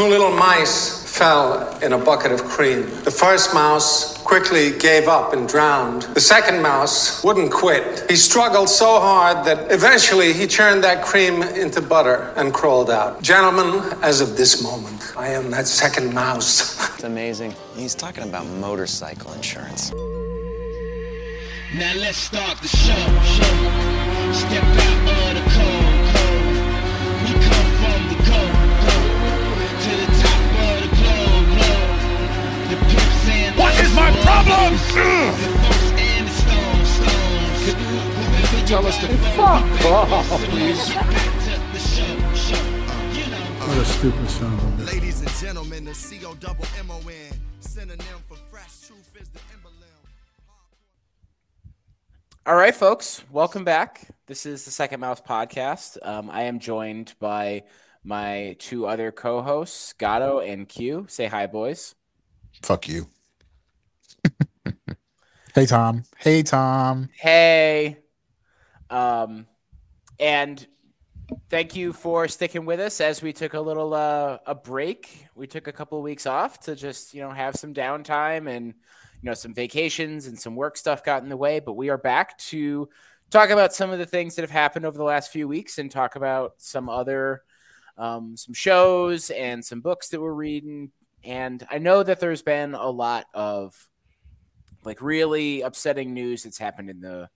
Two little mice fell in a bucket of cream. The first mouse quickly gave up and drowned. The second mouse wouldn't quit. He struggled so hard that eventually he churned that cream into butter and crawled out. Gentlemen, as of this moment, I am that second mouse. It's amazing. He's talking about motorcycle insurance. Now let's start the show. show. Step out of the is my problem? The folks and the stones, stones. Whoever tell us to fuck off, please. back to the show, show. You know. What a stupid son of a bitch. Ladies and gentlemen, the C O double M O N. Synonym for fresh truth is the emblem. All right, folks, welcome back. This is the Second Mouse podcast. Um, I am joined by my two other co-hosts, Gatto and Q. Say hi, boys. Fuck you. Hey Tom. Hey Tom. Hey. Um, and thank you for sticking with us as we took a little uh, a break. We took a couple of weeks off to just you know have some downtime and you know some vacations and some work stuff got in the way. But we are back to talk about some of the things that have happened over the last few weeks and talk about some other um, some shows and some books that we're reading. And I know that there's been a lot of like really upsetting news that's happened in the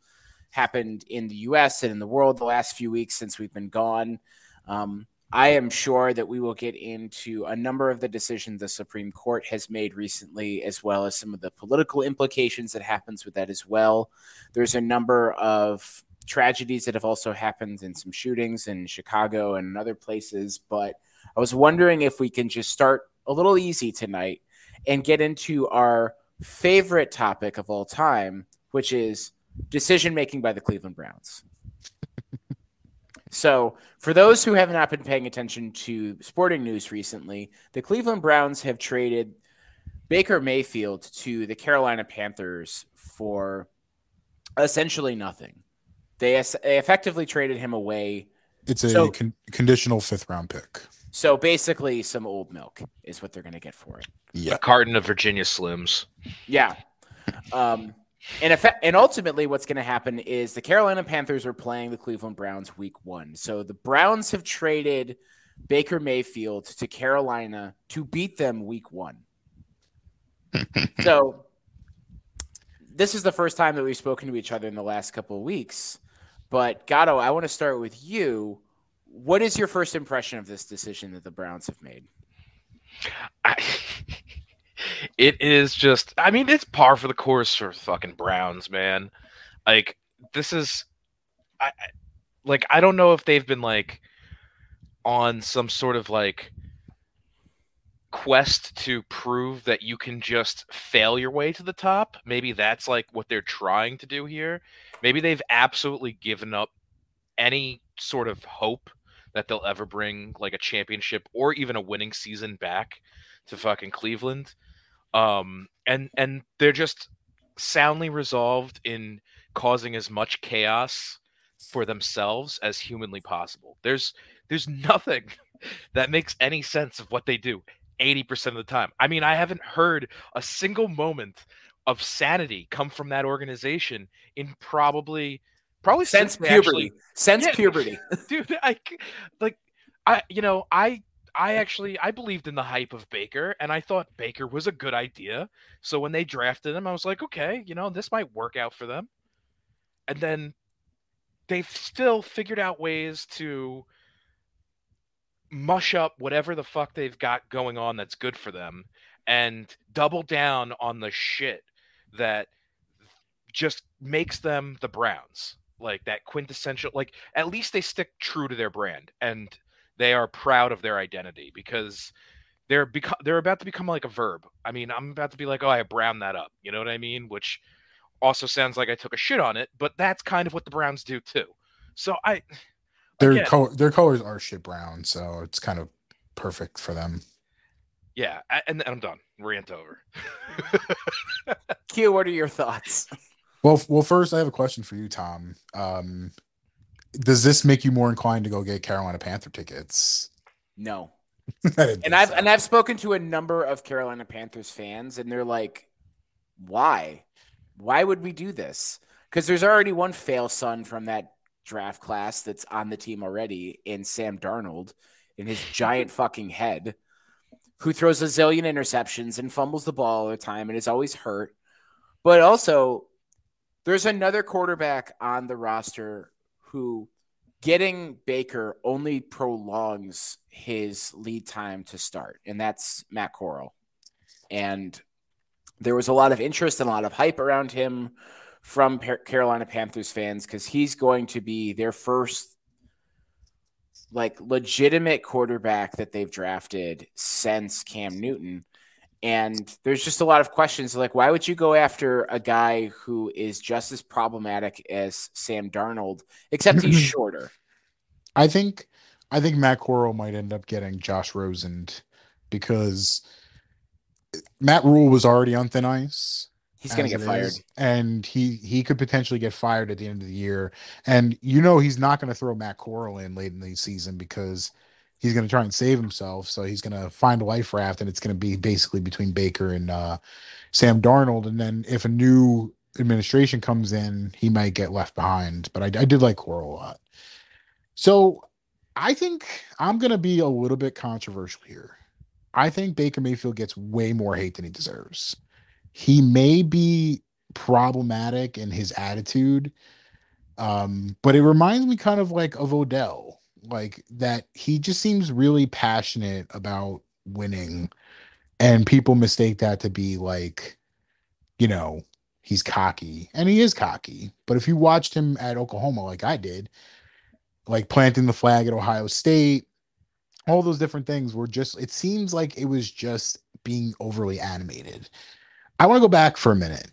happened in the US and in the world the last few weeks since we've been gone. Um, I am sure that we will get into a number of the decisions the Supreme Court has made recently, as well as some of the political implications that happens with that as well. There's a number of tragedies that have also happened in some shootings in Chicago and other places, but I was wondering if we can just start a little easy tonight and get into our favorite topic of all time, which is decision making by the Cleveland Browns. so, for those who have not been paying attention to sporting news recently, the Cleveland Browns have traded Baker Mayfield to the Carolina Panthers for essentially nothing. They, they effectively traded him away. It's a So- con- conditional fifth round pick. So, basically, some old milk is what they're going to get for it. Yeah. A carton of Virginia Slims. Yeah. Um, and effect, and ultimately, what's going to happen is the Carolina Panthers are playing the Cleveland Browns week one. So the Browns have traded Baker Mayfield to Carolina to beat them week one. so this is the first time that we've spoken to each other in the last couple of weeks. But Gatto, I want to start with you. What is your first impression of this decision that the Browns have made? I, it is just, I mean, it's par for the course for fucking Browns, man. Like, this is, I, like, I don't know if they've been like on some sort of like quest to prove that you can just fail your way to the top. Maybe that's like what they're trying to do here. Maybe they've absolutely given up any sort of hope that they'll ever bring like a championship or even a winning season back to fucking Cleveland. Um and and they're just soundly resolved in causing as much chaos for themselves as humanly possible. There's there's nothing that makes any sense of what they do 80% of the time. I mean, I haven't heard a single moment of sanity come from that organization in probably probably Since since puberty. actually- Since Yeah. puberty. dude i like i you know i i actually i believed in the hype of baker and i thought baker was a good idea so when they drafted him i was like okay you know this might work out for them and then they've still figured out ways to mush up whatever the fuck they've got going on that's good for them and double down on the shit that just makes them the Browns. Like that quintessential like at least they stick true to their brand and they are proud of their identity because they're beco- they're about to become like a verb. I mean, I'm about to be like, "Oh, I brown that up." You know what I mean? Which also sounds like I took a shit on it, but that's kind of what the Browns do too. So I Their again, co- their colors are shit brown, so it's kind of perfect for them. yeah, and, and I'm done. Rant over. Q, what are your thoughts? Well, well, first I have a question for you, Tom. Um, does this make you more inclined to go get Carolina Panther tickets? No. I didn't think And I've so. and I've spoken to a number of Carolina Panthers fans, and they're like, "Why? Why would we do this?" Because there's already one fail son from that draft class that's on the team already in Sam Darnold in his giant fucking head, who throws a zillion interceptions and fumbles the ball all the time and is always hurt. But also, there's another quarterback on the roster who getting Baker only prolongs his lead time to start, and that's Matt Corral. And there was a lot of interest and a lot of hype around him from Carolina Panthers fans because he's going to be their first like legitimate quarterback that they've drafted since Cam Newton. And there's just a lot of questions like, why would you go after a guy who is just as problematic as Sam Darnold, except he's shorter? I think I think Matt Corral might end up getting Josh Rosen because Matt Rhule was already on thin ice. He's going to get fired. is, and he he could potentially get fired at the end of the year. And you know he's not going to throw Matt Corral in late in the season because he's going to try and save himself. So he's going to find a life raft, and it's going to be basically between Baker and uh, Sam Darnold. And then if a new administration comes in, he might get left behind. But I, I did like Corral a lot. So I think I'm going to be a little bit controversial here. I think Baker Mayfield gets way more hate than he deserves. He may be problematic in his attitude, um, but it reminds me kind of like of Odell, like that he just seems really passionate about winning, and people mistake that to be like, you know, he's cocky, and he is cocky. But if you watched him at Oklahoma, like I did, like planting the flag at Ohio State, all those different things were just it seems like it was just being overly animated. I want to go back for a minute.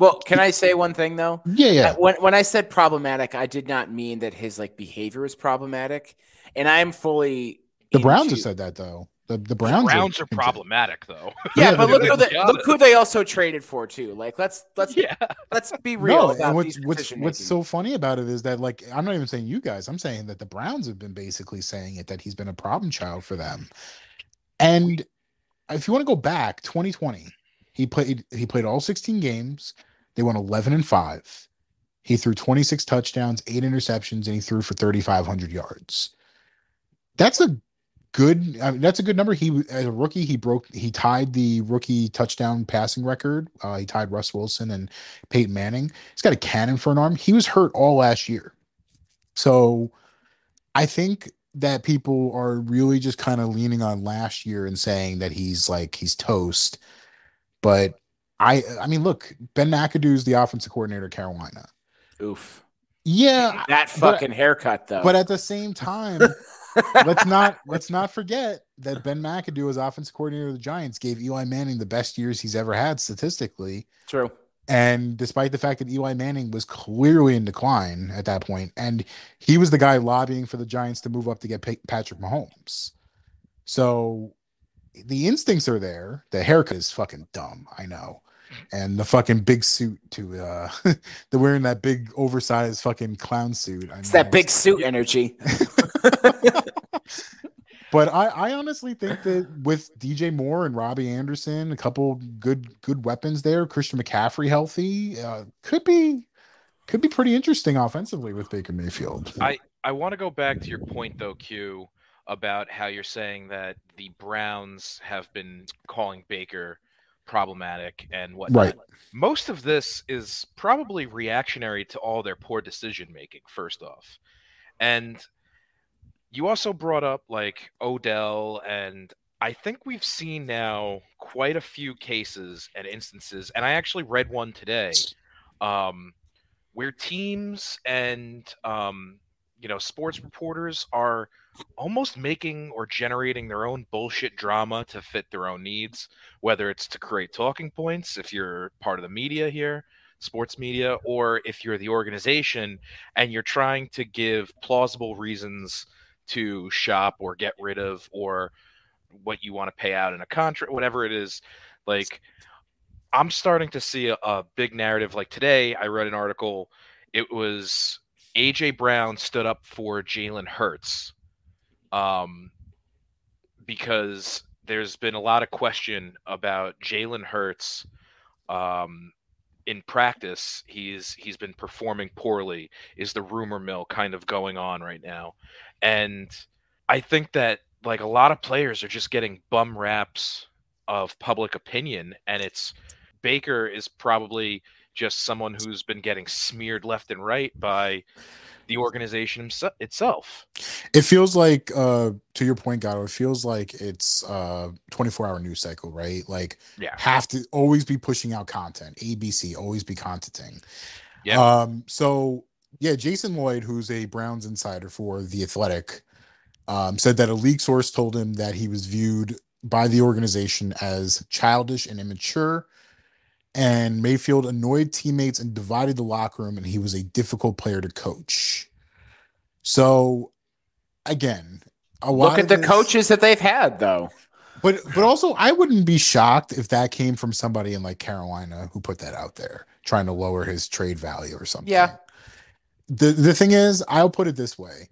Well, can I say one thing though? Yeah, yeah. When when I said problematic, I did not mean that his like behavior is problematic, and I am fully The Browns have said that though. The the The Browns, Browns, are problematic, though. Yeah, Yeah, but they look who they, look who they also traded for too. Like let's let's yeah. let's be real No, about and what's these what's what's so funny about it is that like I'm not even saying you guys. I'm saying that the Browns have been basically saying it that he's been a problem child for them. And if you want to go back, 2020, he played he played all 16 games. They won 11 and 5. He threw 26 touchdowns, 8 interceptions and he threw for 3500 yards. That's a good I mean, that's a good number. He as a rookie, he broke he tied the rookie touchdown passing record. Uh, he tied Russ Wilson and Peyton Manning. He's got a cannon for an arm. He was hurt all last year. So I think that people are really just kind of leaning on last year and saying that he's like he's toast. But I I mean look, Ben McAdoo is the offensive coordinator at Carolina. Oof, Yeah, that but- fucking haircut though. but at the same time, let's not let's not forget that Ben McAdoo as offensive coordinator of the Giants gave Eli Manning the best years he's ever had statistically. true. And despite the fact that Eli Manning was clearly in decline at that point, and he was the guy lobbying for the Giants to move up to get Patrick Mahomes. So the instincts are there. The haircut is fucking dumb, I know. And the fucking big suit to uh they're wearing that big oversized fucking clown suit. I It's know, that big suit energy. But I, I honestly think that with DJ Moore and Robbie Anderson, a couple good good weapons there, Christian McCaffrey healthy, uh, could be could be pretty interesting offensively with Baker Mayfield. I I want to go back to your point though, Q, about how you're saying that the Browns have been calling Baker problematic and whatnot. Right. Most of this is probably reactionary to all their poor decision making. First off, and you also brought up like Odell, and I think we've seen now quite a few cases and instances, and I actually read one today, um, where teams and um, you know sports reporters are almost making or generating their own bullshit drama to fit their own needs, whether it's to create talking points if you're part of the media here, sports media, or if you're the organization and you're trying to give plausible reasons to shop or get rid of or what you want to pay out in a contract, whatever it is. Like, I'm starting to see a, a big narrative. Like today, I read an article. It was AJ Brown stood up for Jalen Hurts, um, because there's been a lot of question about Jalen Hurts. Um, in practice, he's he's been performing poorly. Is the rumor mill kind of going on right now? And I think that like a lot of players are just getting bum raps of public opinion, and it's Baker is probably just someone who's been getting smeared left and right by the organization itself. It feels like, uh, to your point, Gato, it feels like it's uh 24 hour news cycle, right? Like Yeah. have to always be pushing out content. ABC always be contenting. Yeah. Um, so yeah, Jason Lloyd, who's a Browns insider for The Athletic, um, said that a league source told him that he was viewed by the organization as childish and immature. And Mayfield annoyed teammates and divided the locker room, and he was a difficult player to coach. So, again, a lot Look at of the this- coaches that they've had, though. but but also I wouldn't be shocked if that came from somebody in like Carolina who put that out there trying to lower his trade value or something. Yeah. The the thing is, I'll put it this way.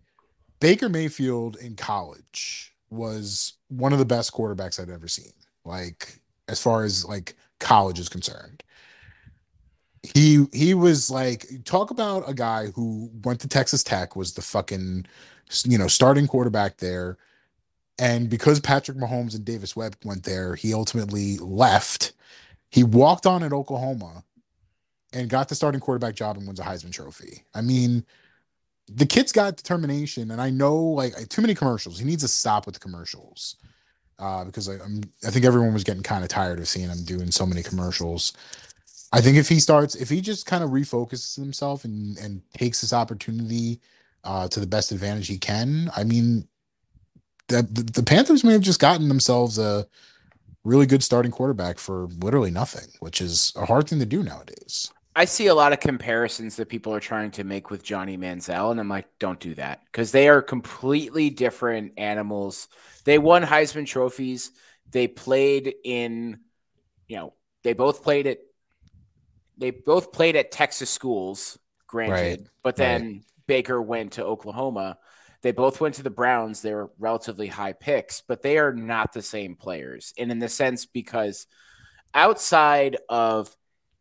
Baker Mayfield in college was one of the best quarterbacks I'd ever seen. Like as far as like college is concerned. He he was like talk about a guy who went to Texas Tech was the fucking you know starting quarterback there and because Patrick Mahomes and Davis Webb went there, he ultimately left. He walked on at Oklahoma and got the starting quarterback job and wins a Heisman Trophy. I mean, the kid's got determination, and I know like too many commercials. He needs to stop with the commercials uh, because I, I'm. I think everyone was getting kind of tired of seeing him doing so many commercials. I think if he starts, if he just kind of refocuses himself and and takes this opportunity uh, to the best advantage he can, I mean, the the Panthers may have just gotten themselves a really good starting quarterback for literally nothing, which is a hard thing to do nowadays. I see a lot of comparisons that people are trying to make with Johnny Manziel, and I'm like, don't do that because they are completely different animals. They won Heisman trophies. They played in, you know, they both played at, they both played at Texas schools, granted, Right, but then Baker went to Oklahoma. They both went to the Browns. They're relatively high picks, but they are not the same players. And in the sense, because outside of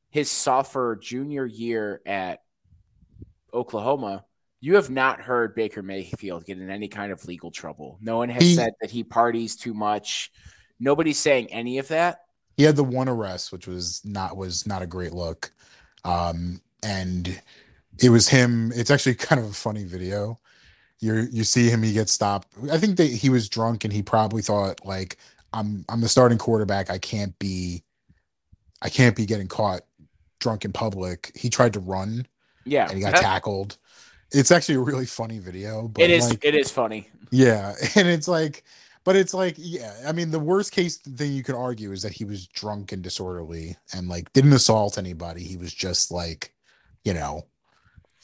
his sophomore junior year at Oklahoma, you have not heard Baker Mayfield get in any kind of legal trouble. No one has He- said that he parties too much. Nobody's saying any of that. He had the one arrest, which was not was not a great look, um, and it was him. It's actually kind of a funny video. You you see him, he gets stopped. I think that he was drunk and he probably thought like I'm I'm the starting quarterback. I can't be, I can't be getting caught drunk in public. He tried to run Yeah, and he got tackled. It's actually a really funny video. But it is. like, it is funny. Yeah, and it's like, but it's like, yeah. I mean, the worst case thing you could argue is that he was drunk and disorderly and like didn't assault anybody. He was just like, you know,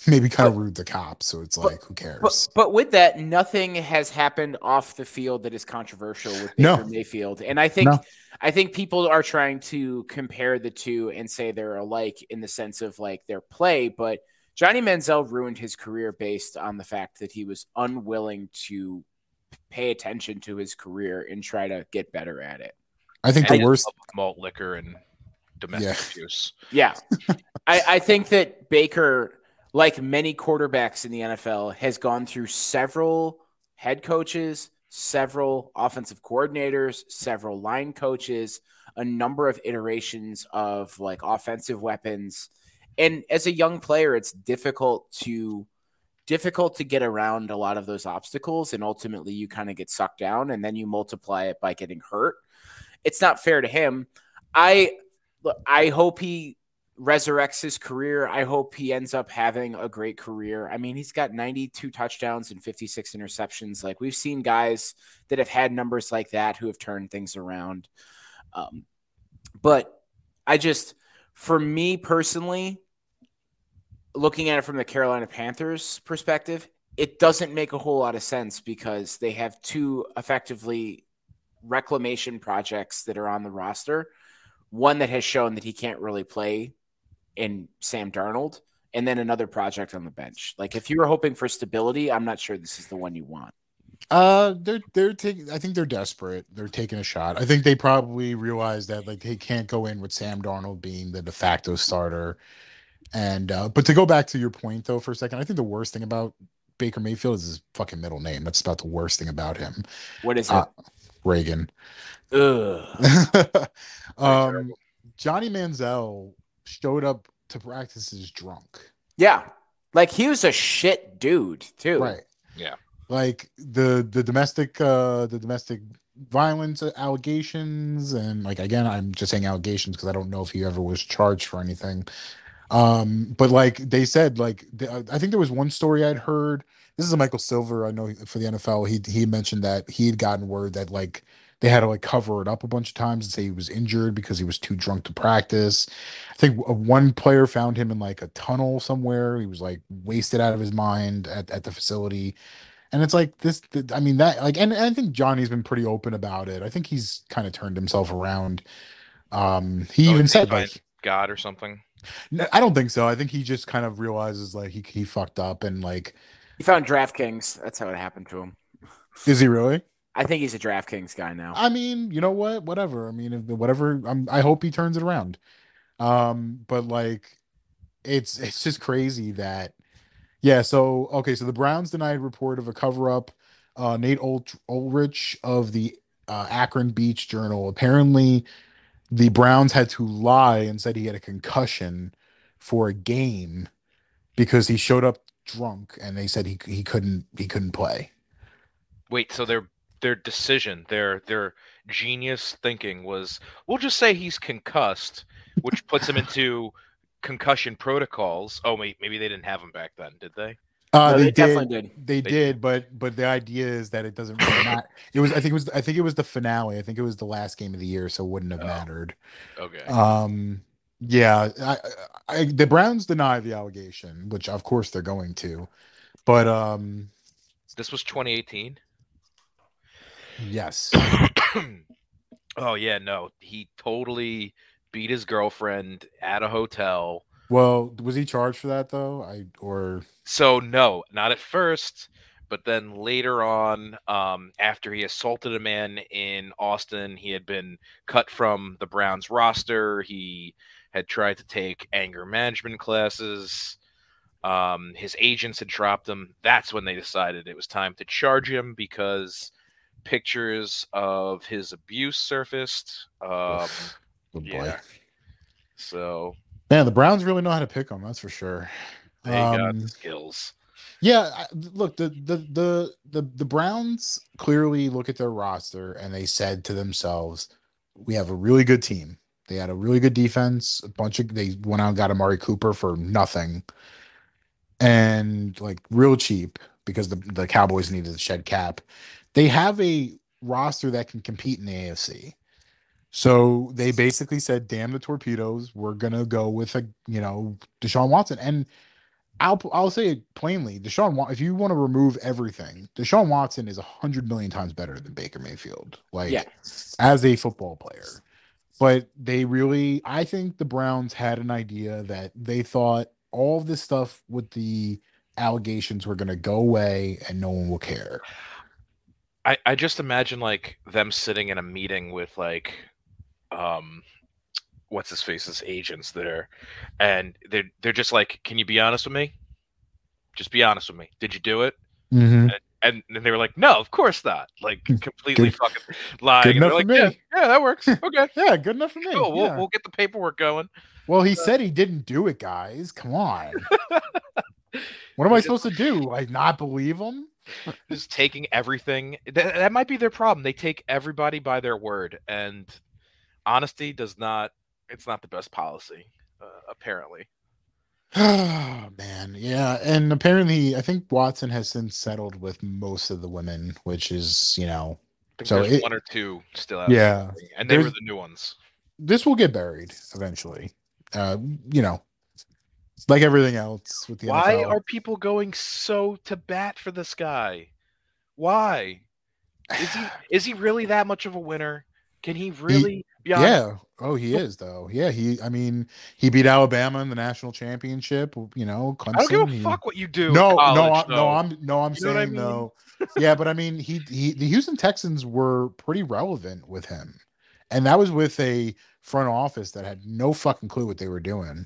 maybe kind of rude to cops. So it's like, who cares? But, but with that, nothing has happened off the field that is controversial with No. Baker Mayfield, and I think No. I think people are trying to compare the two and say they're alike in the sense of like their play, but Johnny Manziel ruined his career based on the fact that he was unwilling to pay attention to his career and try to get better at it. I think And the worst. malt liquor and domestic use. Yeah. I, I think that Baker, like many quarterbacks in the NFL, has gone through several head coaches, several offensive coordinators, several line coaches, a number of iterations of like offensive weapons. And as a young player, it's difficult to difficult to get around a lot of those obstacles and ultimately you kind of get sucked down and then you multiply it by getting hurt. It's not fair to him. I I hope he resurrects his career. I hope he ends up having a great career. I mean, he's got 92 touchdowns and 56 interceptions. Like we've seen guys that have had numbers like that who have turned things around. Um, but I just, for me personally, looking at it from the Carolina Panthers perspective, it doesn't make a whole lot of sense because they have two effectively reclamation projects that are on the roster. One that has shown that he can't really play in Sam Darnold, and then another project on the bench. Like if you were hoping for stability, I'm not sure this is the one you want. Uh, they're they're taking. I think they're desperate. They're taking a shot. I think they probably realize that like they can't go in with Sam Darnold being the de facto starter. And uh, but to go back to your point though for a second, I think the worst thing about Baker Mayfield is his fucking middle name. That's about the worst thing about him. What is it? Uh, Reagan. Ugh. um. Johnny Manziel showed up to practices drunk. Yeah. Like he was a shit dude too. Right. Yeah. Like the the domestic uh the domestic violence allegations and like again I'm just saying allegations because I don't know if he ever was charged for anything. Um but like they said like the, I think there was one story I'd heard this is a Michael Silver I know for the NFL he he mentioned that he had gotten word that like they had to like cover it up a bunch of times and say he was injured because he was too drunk to practice. I think one player found him in like a tunnel somewhere. He was like wasted out of his mind at, at the facility. And it's like this, th- I mean, that like, and, and I think Johnny's been pretty open about it. I think he's kind of turned himself around. Um, he Oh, even said like, God or something. "No, I don't think so. I think he just kind of realizes like he, he fucked up and like, He found DraftKings. That's how it happened to him. is he really? I think he's a DraftKings guy now. I mean, you know what? Whatever. I mean, if, whatever. I'm, I hope he turns it around. Um, but like, it's it's just crazy that, yeah. So okay, so the Browns denied report of a cover up. Uh, Nate Ul- Ulrich of the uh, Akron Beacon Journal apparently, the Browns had to lie and said he had a concussion for a game because he showed up drunk and they said he he couldn't he couldn't play. Wait, so their their decision, their their genius thinking was, we'll just say he's concussed, which puts him into concussion protocols. Oh, wait, maybe they didn't have him back then, did they? Uh, No, they, they did. definitely did. They, They did, but but the idea is that it doesn't really matter. It was I think it was I think it was the finale. I think it was the last game of the year, so it wouldn't have Oh. mattered. Okay. Um, yeah, I, I, the Browns deny the allegation, which of course they're going to, but um, this was 2018. Yes, oh yeah, no, he totally beat his girlfriend at a hotel. well, was he charged for that though? I or So no, not at first, but then later on, um, after he assaulted a man in Austin, he had been cut from the Browns roster. He had tried to take anger management classes. Um, his agents had dropped him. That's when they decided it was time to charge him because pictures of his abuse surfaced. Um, boy, yeah. so man, the Browns really know how to pick them. That's for sure. they got Um, the skills. Yeah, look, the, the the the the Browns clearly look at their roster and they said to themselves, "We have a really good team. They had a really good defense. A bunch of they went out and got Amari Cooper for nothing, and like real cheap because the the Cowboys needed to shed cap. They have a roster that can compete in the AFC." So they basically said, "Damn the torpedoes! We're gonna go with a you know Deshaun Watson." And I'll I'll say it plainly. Deshaun, if you want to remove everything, Deshaun Watson is a hundred million times better than Baker Mayfield. Like Yeah. as a football player. But they really, I think the Browns had an idea that they thought all of this stuff with the allegations were going to go away and no one will care. I, I just imagine like them sitting in a meeting with like um what's his face's agents there and they're they're just like can you be honest with me just be honest with me did you do it Mm-hmm. and then they were like no of course not like completely Good- fucking lying good enough like for yeah, me. yeah that works okay Yeah, good enough for me. cool we'll, yeah. we'll get the paperwork going Well, he said he didn't do it, guys. Come on. what am I supposed to do? Like not believe him? just taking everything that, that might be their problem they take everybody by their word and honesty does not it's not the best policy uh, apparently Oh man, yeah, and apparently, I think Watson has since settled with most of the women, which is, you know, So it- one or two still out yeah, and they were the new ones this will get buried eventually. Uh, you know, like everything else with the why NFL. are people going so to bat for this guy why is he is he really that much of a winner Can he really? be on- Yeah. Oh, he is though. Yeah, he. I mean, he beat Alabama in the national championship. You know, Clemson. I don't give a he- fuck what you do. No, no, I, no. I'm no. I'm You what I saying mean? though. yeah, but I mean, he he. The Houston Texans were pretty relevant with him, and that was with a front office that had no fucking clue what they were doing,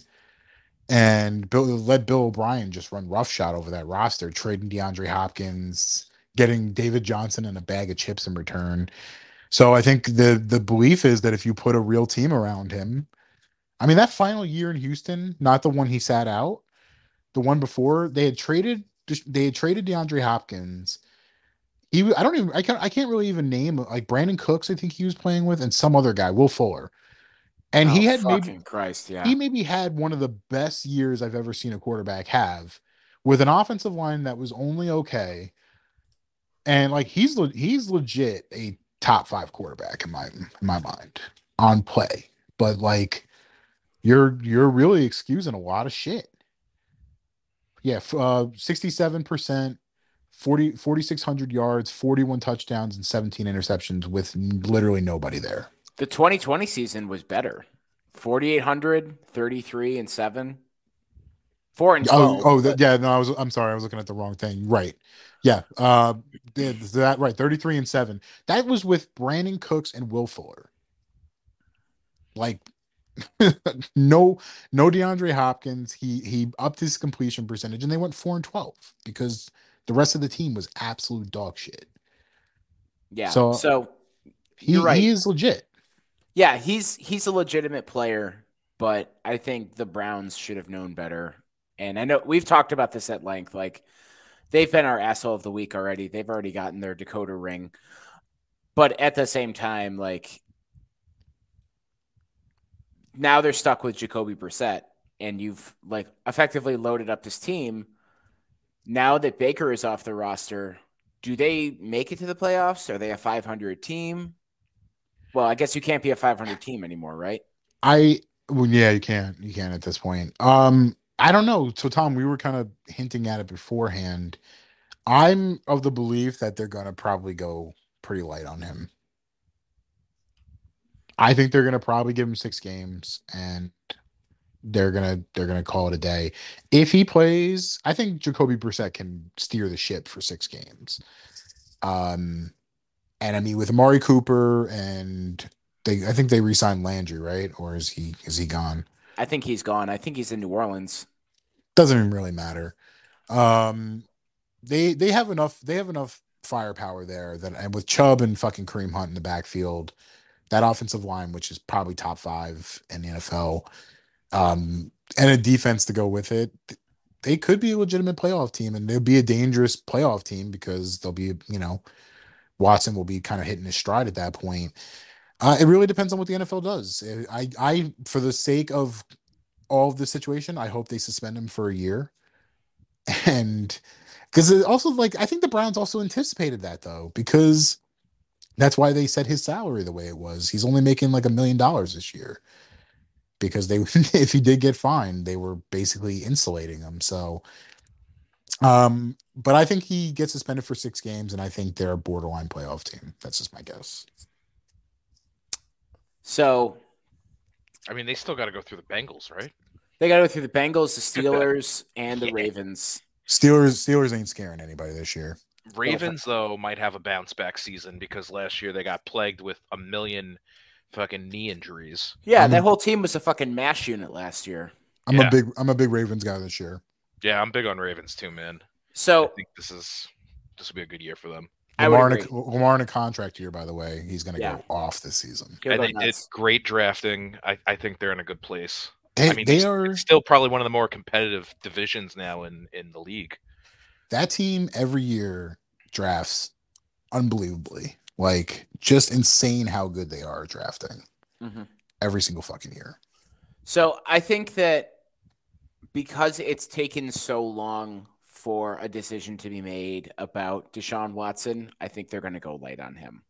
and Bill let Bill O'Brien just run roughshod over that roster, trading DeAndre Hopkins, getting David Johnson and a bag of chips in return. So I think the the belief is that if you put a real team around him, I mean that final year in Houston, not the one he sat out, the one before they had traded they had traded DeAndre Hopkins. He I don't even I can't I can't really even name like Brandin Cooks I think he was playing with and some other guy Will Fuller, and he Oh, had fucking maybe Christ, yeah. he maybe had one of the best years I've ever seen a quarterback have with an offensive line that was only okay. And like he's he's legit a top 5 quarterback in my in my mind on play. But like you're you're really excusing a lot of shit. Yeah, uh 67% 40 4600 yards, 41 touchdowns and 17 interceptions with literally nobody there. The 2020 season was better. 4,800, 33 and 7. 4 and 12. Oh, oh, but- yeah. No, I was. I'm sorry. I was looking at the wrong thing. Right. Yeah. Uh, that right. 33 and seven. That was with Brandin Cooks and Will Fuller. Like, no, no DeAndre Hopkins. He he upped his completion percentage, and they went four and 12 because the rest of the team was absolute dog shit. yeah. so- So, He right. he is legit. Yeah, he's he's a legitimate player, but I think the Browns should have known better. And I know we've talked about this at length. Like they've been our asshole of the week already. They've already gotten their Dakota ring. But at the same time, like now they're stuck with Jacoby Brissett, and you've like effectively loaded up this team. Now that Baker is off the roster, do they make it to the playoffs? Are they a 500 team? Well, I guess you can't be a 500 team anymore, right? I well, yeah, you can't. You can't at this point. Um, I don't know. So Tom, we were kind of hinting at it beforehand. I'm of the belief that they're gonna probably go pretty light on him. I think they're gonna probably give him six games and they're gonna they're gonna call it a day. If he plays, I think Jacoby Brissett can steer the ship for six games. Um and I mean with Amari Cooper and they I think they re-signed Landry, right? Or is he is he gone? I think he's gone. I think he's in New Orleans. Doesn't even really matter. Um they they have enough they have enough firepower there that and with Chubb and fucking Kareem Hunt in the backfield, that offensive line, which is probably top five in the NFL, um, and a defense to go with it, they could be a legitimate playoff team and they'll be a dangerous playoff team because they'll be, you know, Watson will be kind of hitting his stride at that point. Uh, it really depends on what the NFL does. I, I, for the sake of all of the situation, I hope they suspend him for a year. And because it also, like, I think the Browns also anticipated that though, because that's why they set his salary the way it was. He's only making like a million dollars this year because they, if he did get fined, they were basically insulating him. So, um, but I think he gets suspended for six games, and I think they're a borderline playoff team. That's just my guess. So I mean, they still got to go through the Bengals, right? they got to go through the Bengals, the Steelers, and the Yeah. Ravens. Steelers, Steelers ain't scaring anybody this year. Ravens though might have a bounce back season because last year they got plagued with a million fucking knee injuries. Yeah, I'm- that whole team was a fucking mash unit last year. I'm Yeah. a big, I'm a big Ravens guy this year. Yeah, I'm big on Ravens too, man. I So think this is this will be a good year for them. I would Lamar, in a. Lamar in a contract year, by the way. He's going to Yeah. go off this season. And they did great drafting. I, I think they're in a good place. They, I mean, they are still probably one of the more competitive divisions now in in the league. that team every year drafts unbelievably, like just insane how good they are at drafting Mhm. every single fucking year. So I think that because it's taken so long for a decision to be made about Deshaun Watson, I think they're going to go light on him.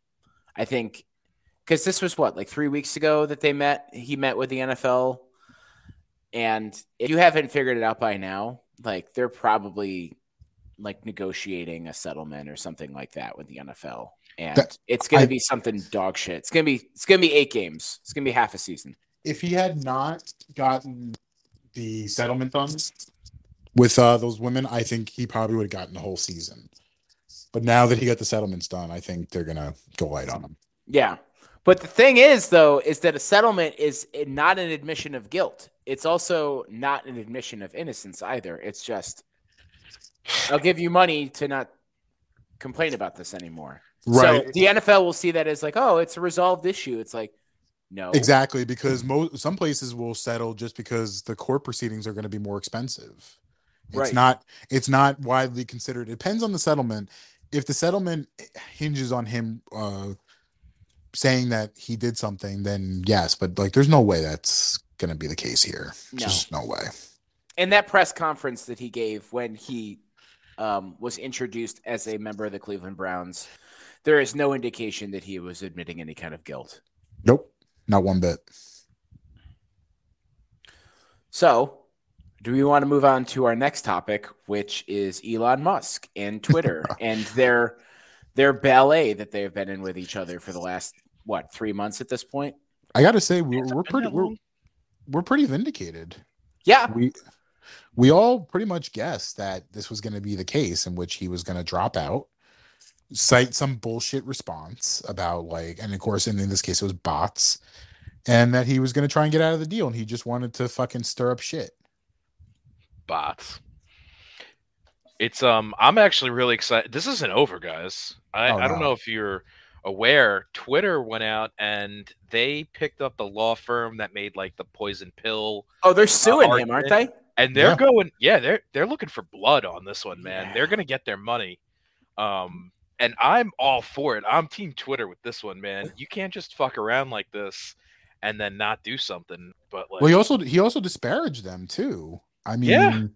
I think because this was what like three weeks ago that they met. He met with the NFL, and if you haven't figured it out by now, like they're probably like negotiating a settlement or something like that with the NFL. and That- it's going to be something dog shit. It's going to be it's going to be eight games. It's going to be half a season. if he had not gotten the settlement done with uh, those women, I think he probably would have gotten the whole season. But now that he got the settlements done, I think they're gonna go light on him. Yeah. But the thing is, though, is that a settlement is not an admission of guilt. It's also not an admission of innocence either. It's just, I'll give you money to not complain about this anymore. Right. So the NFL will see that as like, oh, it's a resolved issue. It's like, no. Exactly, because most some places will settle just because the court proceedings are going to be more expensive. It's Right. not it's not widely considered. It depends on the settlement. If the settlement hinges on him uh saying that he did something, then yes, but like there's no way that's going to be the case here. No. Just no way. in that press conference that he gave when he um, was introduced as a member of the Cleveland Browns, there is no indication that he was admitting any kind of guilt. Nope, not one bit. So, do we want to move on to our next topic, which is Elon Musk and Twitter and their their ballet that they've been in with each other for the last what three months at this point? I got to say we're, we're pretty we're, we're pretty vindicated. Yeah, we we all pretty much guessed that this was going to be the case in which he was going to drop out cite some bullshit response about like and of course and in this case it was bots and that he was going to try and get out of the deal and he just wanted to fucking stir up shit bots. It's um I'm actually really excited. This isn't over, guys. I, Oh, I don't no. know if you're aware. Twitter went out and they picked up the law firm that made like the poison pill Oh, they're suing him, aren't they? and they're Yeah. going yeah, they're they're looking for blood on this one, man. Yeah. They're gonna get their money. Um and I'm all for it. I'm team Twitter with this one, man. You can't just fuck around like this and then not do something. But like well he also he also disparaged them too i mean Yeah.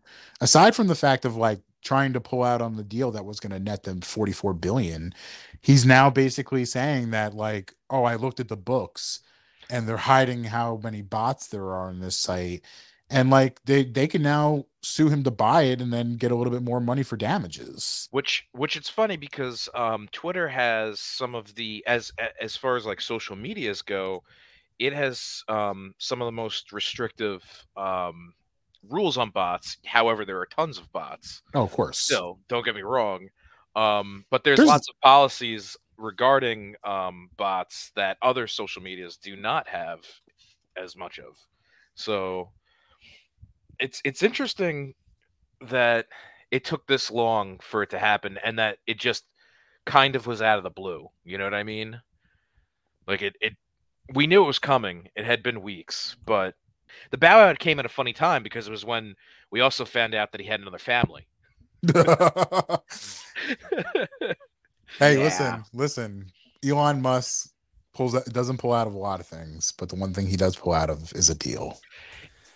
aside from the fact of like trying to pull out on the deal that was going to net them 44 billion he's now basically saying that like oh i looked at the books and they're hiding how many bots there are on this site and like they they can now sue him to buy it and then get a little bit more money for damages which which it's funny because um twitter has some of the as as far as like social medias go it has um some of the most restrictive um rules on bots however there are tons of bots. Oh of course. So don't get me wrong um but there's, There's- lots of policies regarding um bots that other social medias do not have as much of. So it's it's interesting that it took this long for it to happen and that it just kind of was out of the blue. You know what i mean? Like it it we knew it was coming. It had been weeks but the bow out came at a funny time because it was when we also found out that he had another family hey Yeah. listen listen elon musk pulls out, doesn't pull out of a lot of things but the one thing he does pull out of is a deal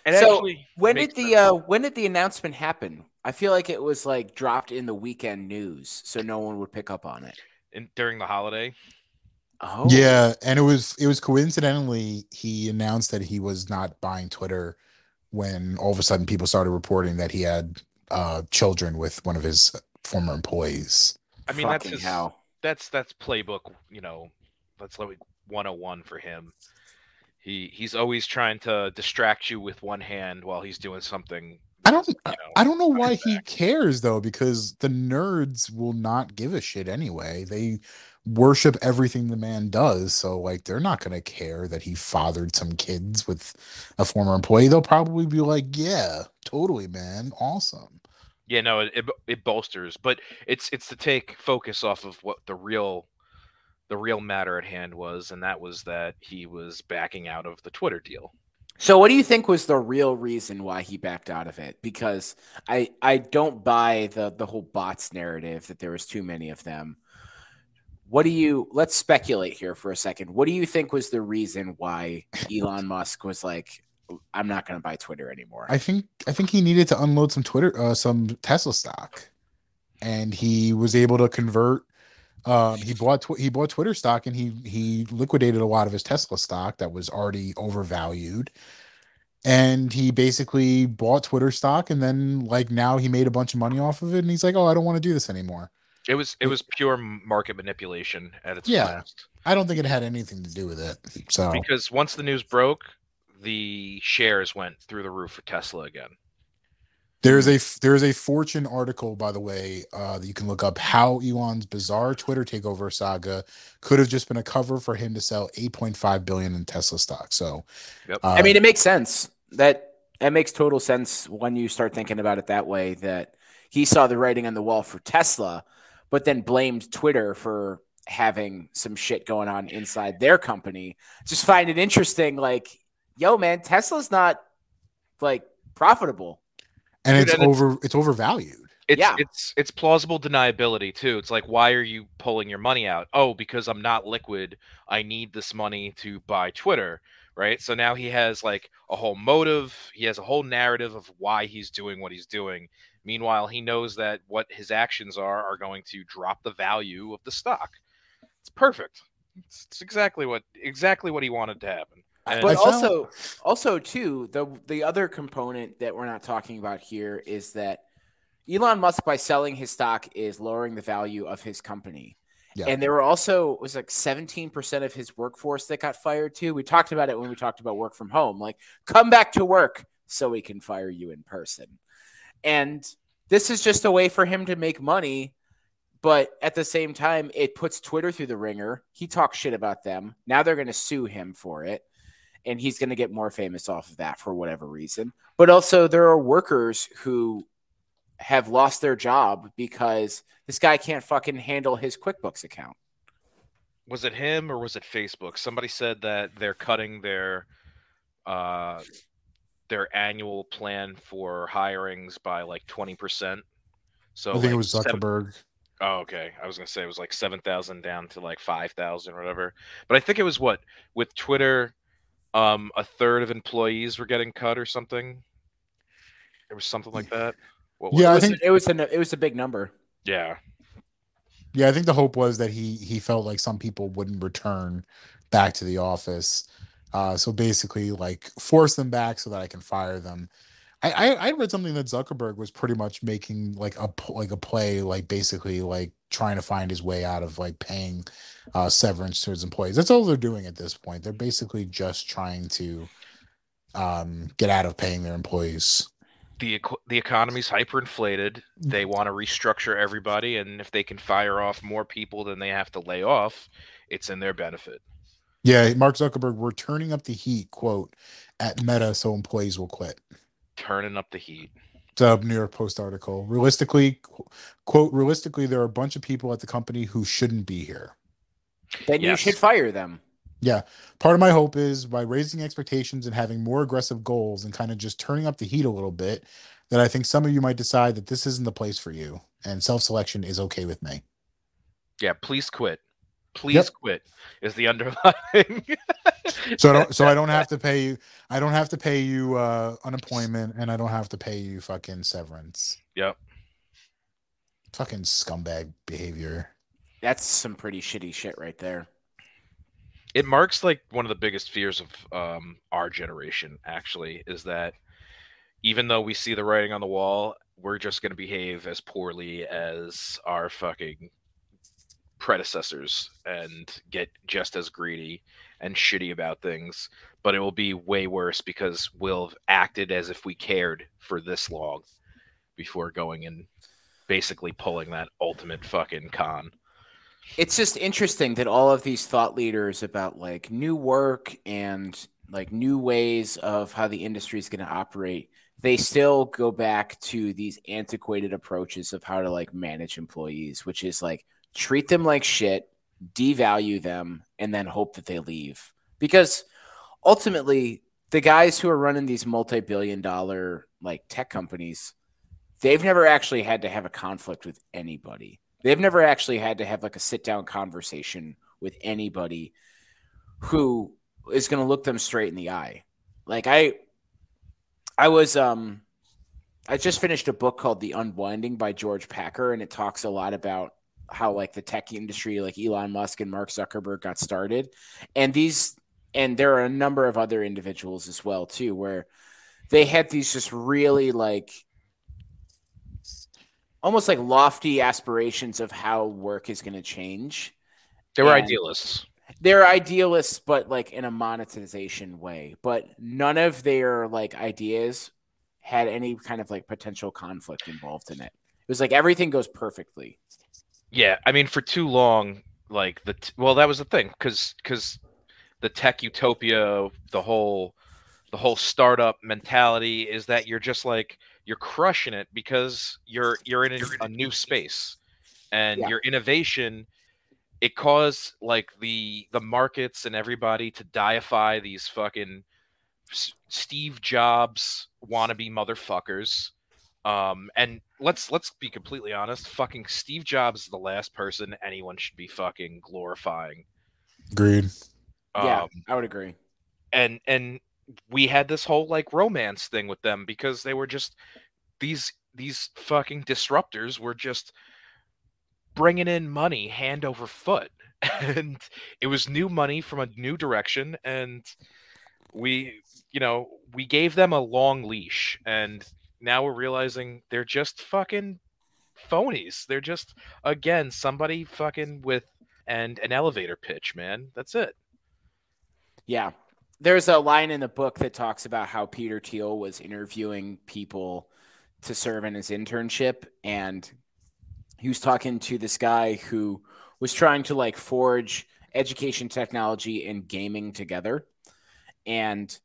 It So, When did the uh, when did the announcement happen? I feel like it was like dropped in the weekend news, so no one would pick up on it. in, during the holiday? Oh, Yeah, and it was it was coincidentally he announced that he was not buying Twitter when all of a sudden people started reporting that he had uh children with one of his former employees. I mean, that's Fucking his, hell. that's that's playbook. You know, that's like 101 for him. He he's always trying to distract you with one hand while he's doing something. I don't you know, I don't know why behind he cares though because the nerds will not give a shit anyway. They worship everything the man does, so like they're not going to care that he fathered some kids with a former employee. They'll probably be like, "Yeah, totally, man. Awesome." Yeah, no, it, it it bolsters, but it's it's to take focus off of what the real the real matter at hand was, and that was that he was backing out of the Twitter deal. So, what do you think was the real reason why he backed out of it? Because I I don't buy the the whole bots narrative that there was too many of them. What do you? Let's speculate here for a second. What do you think was the reason why Elon Musk was like, "I'm not going to buy Twitter anymore"? I think I think he needed to unload some Twitter, uh, some Tesla stock, and he was able to convert. Um, he bought tw- he bought Twitter stock, and he he liquidated a lot of his Tesla stock that was already overvalued, and he basically bought Twitter stock, and then like now he made a bunch of money off of it, and he's like, oh, I don't want to do this anymore. It was it was pure market manipulation at its best. Yeah. finest. I don't think it had anything to do with it. So Because once the news broke, the shares went through the roof for Tesla again. there's a there's a Fortune article, by the way, uh, that you can look up how Elon's bizarre Twitter takeover saga could have just been a cover for him to sell 8.5 billion in Tesla stock. So, Yep. uh, I mean, it makes sense. That that makes total sense when you start thinking about it that way. That he saw the writing on the wall for Tesla, but then blamed Twitter for having some shit going on inside their company. Just find it interesting. Like, yo, man, Tesla's not like profitable. and Dude, it's and it's- over it's overvalued. It's Yeah. it's it's plausible deniability too. It's like why are you pulling your money out? Oh, because I'm not liquid. I need this money to buy Twitter, right? So now he has like a whole motive, he has a whole narrative of why he's doing what he's doing. Meanwhile, he knows that what his actions are are going to drop the value of the stock. It's perfect. It's, it's exactly what exactly what he wanted to happen. And But I found- also, also too, the the other component that we're not talking about here is that Elon Musk, by selling his stock, is lowering the value of his company. Yeah. And there were also it was like 17% of his workforce that got fired too. We talked about it when we talked about work from home. Like, come back to work so we can fire you in person. And this is just a way for him to make money. But at the same time, it puts Twitter through the ringer. He talks shit about them. Now they're going to sue him for it and he's going to get more famous off of that for whatever reason. But also, there are workers who have lost their job because this guy can't fucking handle his QuickBooks account. was it him or was it Facebook? Somebody said that they're cutting their uh their annual plan for hirings by like 20%. So I think like it was Zuckerberg. Oh, okay. I was gonna say it was like seven thousand down to like five thousand or whatever. But I think it was what with Twitter, um, a third of employees were getting cut or something. It was something like that. What was Yeah, it I was, think it was a it was a big number. Yeah. Yeah, I think the hope was that he he felt like some people wouldn't return back to the office. Uh, so basically, like force them back so that I can fire them. I, I I read something that Zuckerberg was pretty much making like a like a play, like basically like trying to find his way out of like paying uh, severance to his employees. That's all they're doing at this point. They're basically just trying to um, get out of paying their employees. the the economy's hyperinflated. They want to restructure everybody, and if they can fire off more people than they have to lay off, it's in their benefit. Yeah, Mark Zuckerberg, we're turning up the heat. Quote at Meta, so employees will quit. Turning up the heat. the New York Post article. Realistically, quote, realistically, there are a bunch of people at the company who shouldn't be here. Then you should fire them. Yeah. Part of my hope is by raising expectations and having more aggressive goals and kind of just turning up the heat a little bit, that I think some of you might decide that this isn't the place for you and self selection is okay with me. Yeah, please quit. Please Yep. quit is the underlying. So I don't so I don't have to pay you I don't have to pay you uh unemployment and I don't have to pay you fucking severance. Yep. Fucking scumbag behavior. That's some pretty shitty shit right there. it marks like one of the biggest fears of um, our generation actually is that even though we see the writing on the wall we're just going to behave as poorly as our fucking predecessors and get just as greedy and shitty about things but it will be way worse because we'll have acted as if we cared for this long before going and basically pulling that ultimate fucking con. It's just interesting that all of these thought leaders about like new work and like new ways of how the industry is going to operate, they still go back to these antiquated approaches of how to like manage employees, which is like treat them like shit, devalue them, and then hope that they leave. Because ultimately, the guys who are running these multi billion dollar like tech companies, they've never actually had to have a conflict with anybody. They've never actually had to have like a sit down conversation with anybody who is going to look them straight in the eye. Like I I was um I just finished a book called The Unwinding by George Packer and it talks a lot about how like the tech industry like Elon Musk and Mark Zuckerberg got started. And these and there are a number of other individuals as well too where they had these just really like almost like lofty aspirations of how work is going to change. They were And- idealists. They're idealists, but like in a monetization way. But none of their like ideas had any kind of like potential conflict involved in it. It was like everything goes perfectly. Yeah, I mean, for too long, like the t- well, that was the thing, because because the tech utopia, the whole the whole startup mentality is that you're just like you're crushing it because you're you're in a, a new space, and Yeah. your innovation it caused like the the markets and everybody to deify these fucking S- Steve Jobs wannabe motherfuckers. Um, and let's let's be completely honest. Fucking Steve Jobs is the last person anyone should be fucking glorifying. Agreed. yeah, Um, I would agree. and and we had this whole like romance thing with them because they were just these these fucking disruptors were just bringing in money hand over foot and it was new money from a new direction and we you know we gave them a long leash and now we're realizing they're just fucking phonies. They're just again somebody fucking with and an elevator pitch man. That's it. Yeah. There's a line in the book that talks about how Peter Thiel was interviewing people to serve in his internship and he was talking to this guy who was trying to like forge education technology and gaming together. And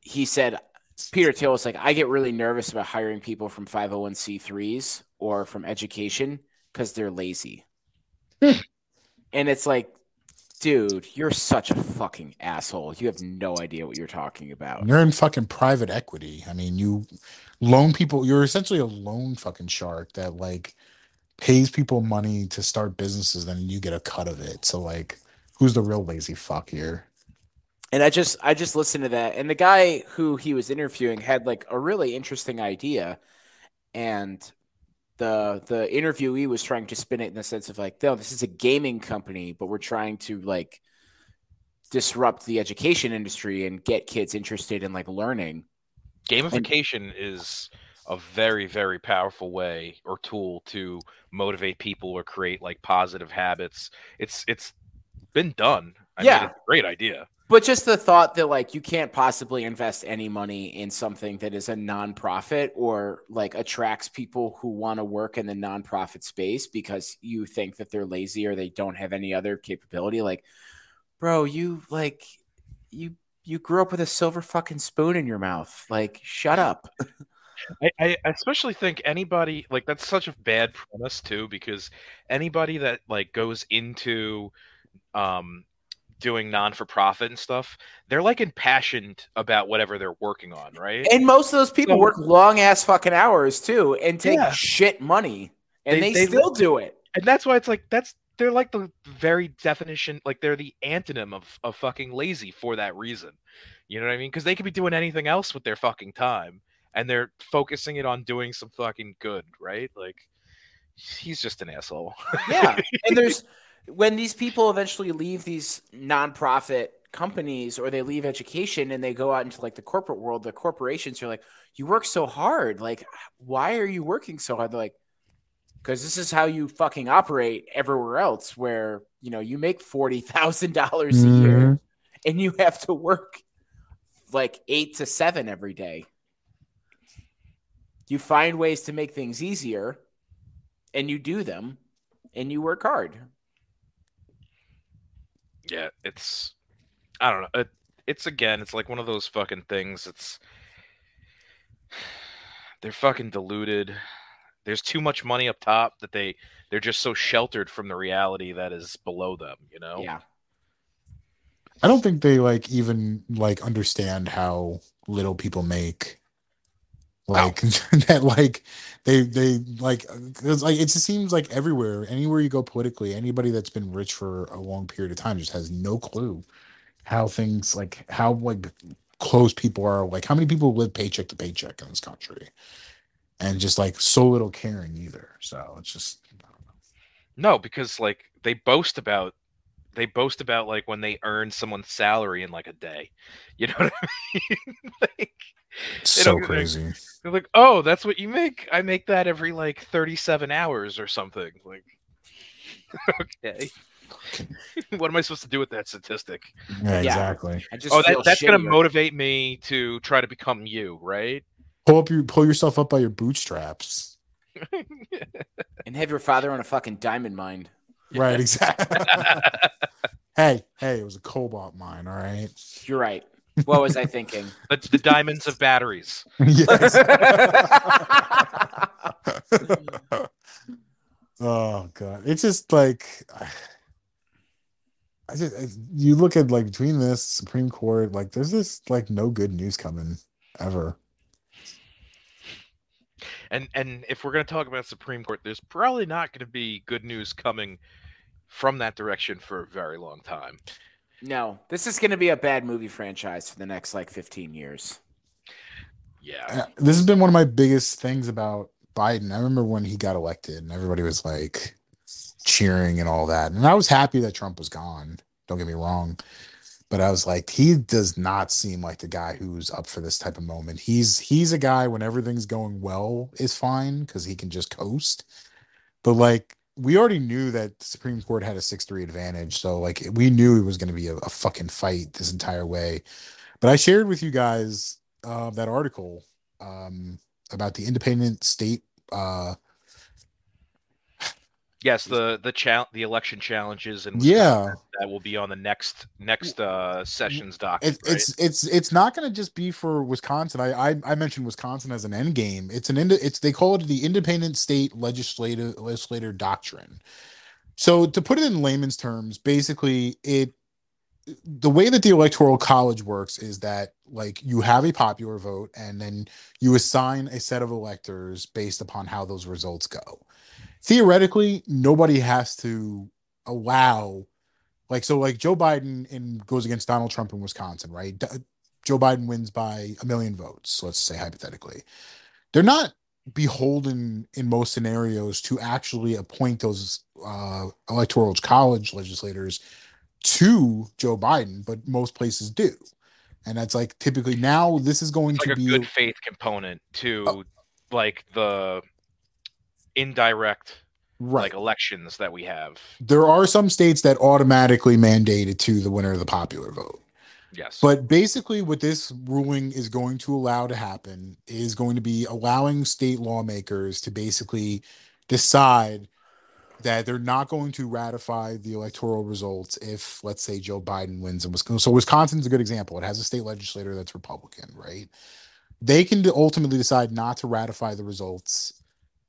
he said Peter Thiel was like I get really nervous about hiring people from 501c3s or from education cuz they're lazy. Hmm. and it's like dude, you're such a fucking asshole. You have no idea what you're talking about. You're in fucking private equity. I mean, you loan people. You're essentially a loan fucking shark that like pays people money to start businesses, then you get a cut of it. So like, who's the real lazy fuck here? And I just I just listened to that. And the guy who he was interviewing had like a really interesting idea. And the the interviewee was trying to spin it in the sense of like, no, this is a gaming company, but we're trying to like disrupt the education industry and get kids interested in like learning. gamification is a very very powerful way or tool to motivate people or create like positive habits. It's it's been done I Yeah. mean, it's a great idea But just the thought that like you can't possibly invest any money in something that is a nonprofit or like attracts people who want to work in the nonprofit space because you think that they're lazy or they don't have any other capability. Like, bro, you like you you grew up with a silver fucking spoon in your mouth. Like, shut up. I, I especially think anybody like that's such a bad premise too because anybody that like goes into um doing non for profit and stuff they're like impassioned about whatever they're working on right And most of those people So- work long ass fucking hours too and take Yeah. shit money. And They- they, they still do it. and that's why it's like that's they're like the very definition like they're the antonym of, of fucking lazy for that reason you know what i mean because they could be doing anything else with their fucking time and they're focusing it on doing some fucking good right like he's just an asshole Yeah. and there's when these people eventually leave these nonprofit companies or they leave education and they go out into like the corporate world, the corporations are like, you work so hard. Like, why are you working so hard? They're like, because this is how you fucking operate everywhere else where, you know, you make $40,000 a year mm-hmm. and you have to work like eight to seven every day. You find ways to make things easier and you do them and you work hard. Yeah it's i don't know. It, it's again it's like one of those fucking things. It's they're fucking deluded there's too much money up top that they they're just so sheltered from the reality that is below them you know? Yeah. I don't think they like even like understand how little people make. Oh. Like that, like they they like because like it just seems like everywhere, anywhere you go politically, anybody that's been rich for a long period of time just has no clue how things like how like close people are. Like how many people live paycheck to paycheck in this country, and just like so little caring either. So it's just No, because like they boast about they boast about like when they earn someone's salary in like a day. You know what I mean? like, So don't- they- crazy. they're like, oh, that's what you make. I make that every like 37 hours or something. Like, okay. what am I supposed to do with that statistic? Yeah, Yeah. exactly. I just Oh, that, that's going to motivate me to try to become you, right? Pull up your pull yourself up by your bootstraps. and have your father on a fucking diamond mine. Right, exactly. hey, hey, it was a cobalt mine, all right. You're right. What was I thinking? the, the diamonds of batteries. yes. oh god, it's just like I just I- you look at like between this Supreme Court, like there's just like no good news coming ever. And and if we're going to talk about Supreme Court, there's probably not going to be good news coming from that direction for a very long time. No, this is going to be a bad movie franchise for the next like 15 years. Yeah. Uh, This has been one of my biggest things about Biden. I remember when he got elected and everybody was like cheering and all that. And I was happy that Trump was gone. Don't get me wrong. But I was like, he does not seem like the guy who's up for this type of moment. He's he's a guy when everything's going well is fine because he can just coast. But like we already knew that the Supreme Court had a 6-3 advantage. So like we knew it was gonna be a, a fucking fight this entire way. But I shared with you guys uh, that article um, about the independent state. Uh, Yes, the the chal- the election challenges and yeah, that will be on the next next uh sessions docket. it, right? it's it's it's not going to just be for Wisconsin. I, I I mentioned Wisconsin as an end game. It's an ind- it's they call it the independent state legislative legislator doctrine. So to put it in layman's terms, basically it the way that the electoral college works is that like you have a popular vote and then you assign a set of electors based upon how those results go. Theoretically, nobody has to allow like so like Joe Biden in goes against Donald Trump in Wisconsin, right? D- Joe Biden wins by a million votes, let's say hypothetically. They're not beholden in most scenarios to actually appoint those uh, electoral college legislators to Joe Biden, but most places do. And that's like typically now this is going It's to like a be good faith component to Oh. like the indirect right. like elections that we have. there are some states that automatically mandate it to the winner of the popular vote. Yes. But basically, what this ruling is going to allow to happen is going to be allowing state lawmakers to basically decide that they're not going to ratify the electoral results if, let's say, Joe Biden wins in Wisconsin. So, Wisconsin's a good example. It has a state legislator that's Republican, right? They can ultimately decide not to ratify the results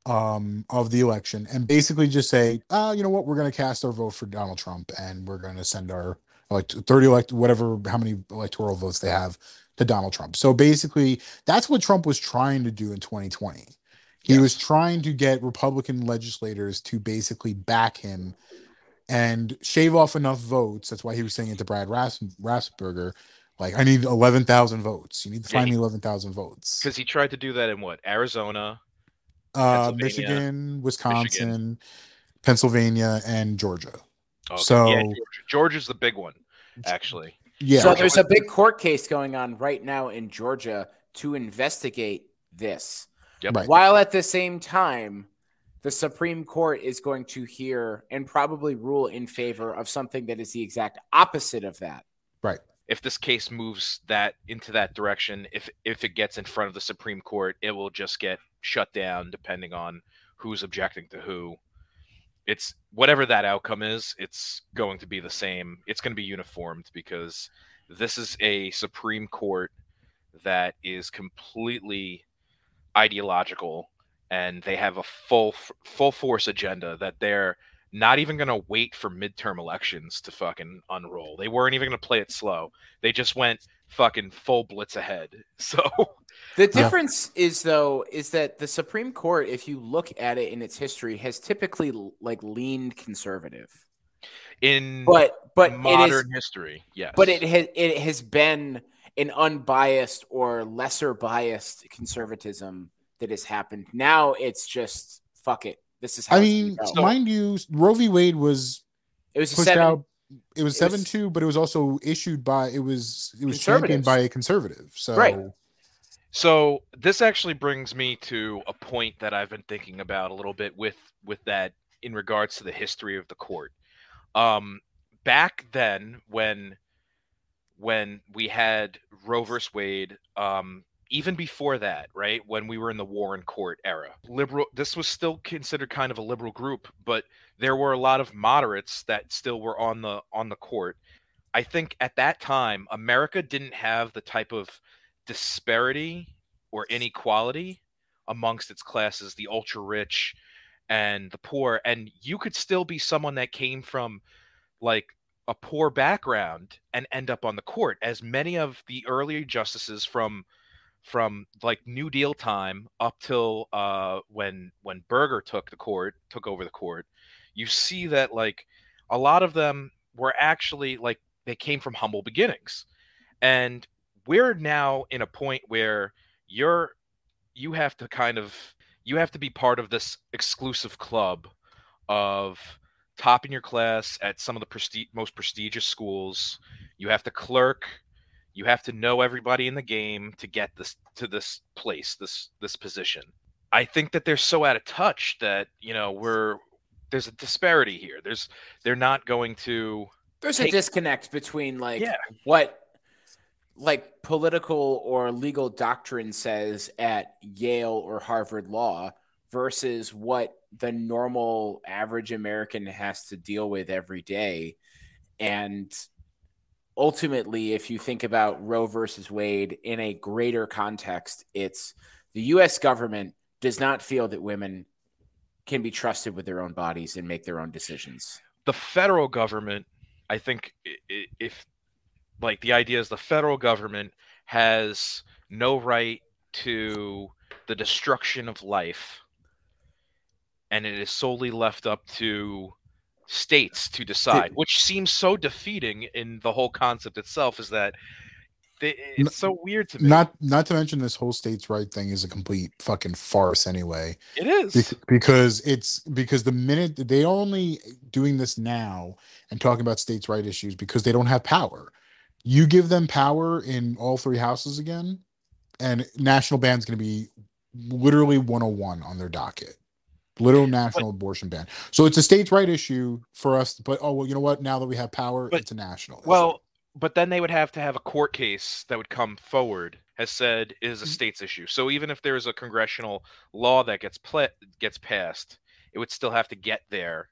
um, of the election and basically just say, uh, you know what, we're going to cast our vote for Donald Trump and we're going to send our like 30 elect whatever how many electoral votes they have to Donald Trump. So basically, that's what Trump was trying to do in 2020. He was trying to get Republican legislators to basically back him and shave off enough votes. That's why he was saying it to Brad Ras- Raffensperger, like, I need 11,000 votes. You need to Yeah, find he- me 11,000 votes. because he tried to do that in what Arizona. Uh, Pennsylvania, Michigan, Wisconsin, Pennsylvania, and Georgia. Okay, So- yeah, Georgia. Georgia's the big one, actually. Yeah. so there's a big court case going on right now in Georgia to investigate this. Yep. Right. While at the same time, the Supreme Court is going to hear and probably rule in favor of something that is the exact opposite of that. right. If this case moves that into that direction, if if it gets in front of the Supreme Court, it will just get shut down depending on who's objecting to who. It's whatever that outcome is, it's going to be the same. It's going to be uniformed because this is a Supreme Court that is completely ideological and they have a full full force agenda that they're not even going to wait for midterm elections to fucking unroll. They weren't even going to play it slow. They just went fucking full blitz ahead. So The difference is though is that the Supreme Court, if you look at it in its history, has typically like leaned conservative. in But but it is modern history, yes. but it has it has been an unbiased or lesser biased conservatism that has happened. Now it's just fuck it. This is how I mean, gonna mind you, Roe v. Wade was it was a pushed seven. out. it was seven two, but it was also issued by it was it was championed by a conservative. So Right. So this actually brings me to a point that I've been thinking about a little bit with with that in regards to the history of the court. Um, back then, when when we had Roe versus Wade, um, even before that, right, when we were in the Warren Court era, liberal. This was still considered kind of a liberal group, but there were a lot of moderates that still were on the on the court. I think at that time, America didn't have the type of disparity or inequality amongst its classes, the ultra rich and the poor. And you could still be someone that came from like a poor background and end up on the court, as many of the earlier justices from from like New Deal time up till uh, when when Burger took the court, took over the court, you see that like a lot of them were actually like they came from humble beginnings, and we're now in a point where you're you have to kind of you have to be part of this exclusive club of top in your class at some of the presti- most prestigious schools. You have to clerk. You have to know everybody in the game to get this to this place, this this position. I think that they're so out of touch that you know we're there's a disparity here. There's they're not going to There's a disconnect between like Yeah. what like political or legal doctrine says at Yale or Harvard Law versus what the normal average American has to deal with every day. And ultimately, if you think about Roe versus Wade in a greater context, it's the US government does not feel that women can be trusted with their own bodies and make their own decisions. the federal government i think if like the idea is the federal government has no right to the destruction of life and it is solely left up to states to decide which seems so defeating in the whole concept itself is that they, it's so weird to me not not to mention this whole states' right thing is a complete fucking farce anyway. it is Bec- because it's because the minute they are only doing this now and talking about states' right issues because they don't have power. You give them power in all three houses again, and national ban's going to be literally 101 on their docket. Literal national abortion ban. So it's a states' right issue for us. But oh well, you know what? Now that we have power, But- it's a national. issue. Well, but then they would have to have a court case that would come forward has said is Mm-hmm. a state's issue. So even if there's a congressional law that gets pla- gets passed, it would still have to get there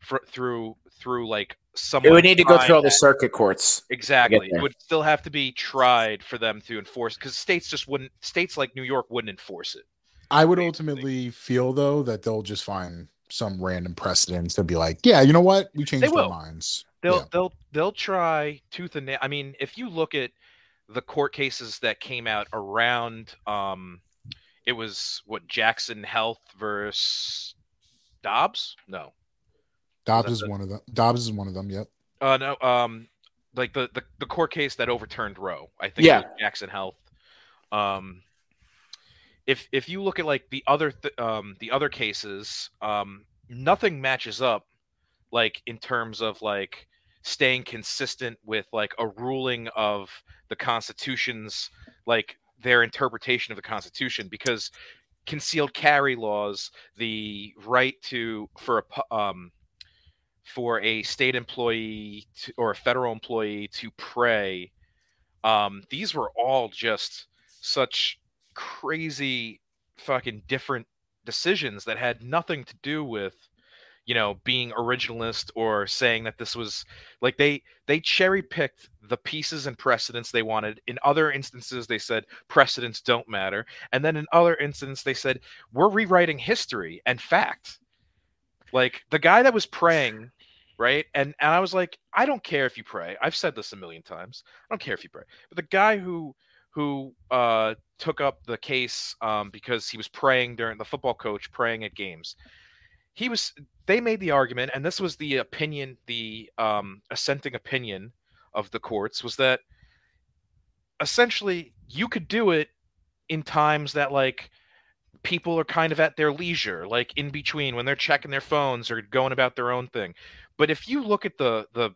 fr- through through like someone. It would need to go through all the circuit courts. Exactly. It would still have to be tried for them to enforce because states just wouldn't. States like New York wouldn't enforce it. I would ultimately feel though that they'll just find some random precedents to be like, yeah, you know what? We changed our will. minds. They'll Yeah. they'll they'll try tooth and nail. I mean, if you look at the court cases that came out around, um, it was what Jackson Health versus Dobbs. No, Dobbs is the- one of them. Dobbs is one of them. Yep. uh, no. Um, like the, the the court case that overturned Roe. I think. Yeah. Jackson Health. Um, if if you look at like the other th- um the other cases, um, nothing matches up, like in terms of like staying consistent with like a ruling of the Constitution's like their interpretation of the Constitution because concealed carry laws, the right to for a um for a state employee to, or a federal employee to pray, um, these were all just such crazy fucking different decisions that had nothing to do with you know being originalist or saying that this was like they they cherry picked the pieces and precedents they wanted. In other instances they said precedents don't matter. And then in other instances they said we're rewriting history and fact. Like the guy that was praying right? And and i was like i don't care if you pray. I've said this a million times. I don't care if you pray. But the guy who who uh took up the case um because he was praying during the football coach praying at games. He was they made the argument and this was the opinion the um assenting opinion of the courts was that essentially you could do it in times that like people are kind of at their leisure like in between when they're checking their phones or going about their own thing. But if you look at the the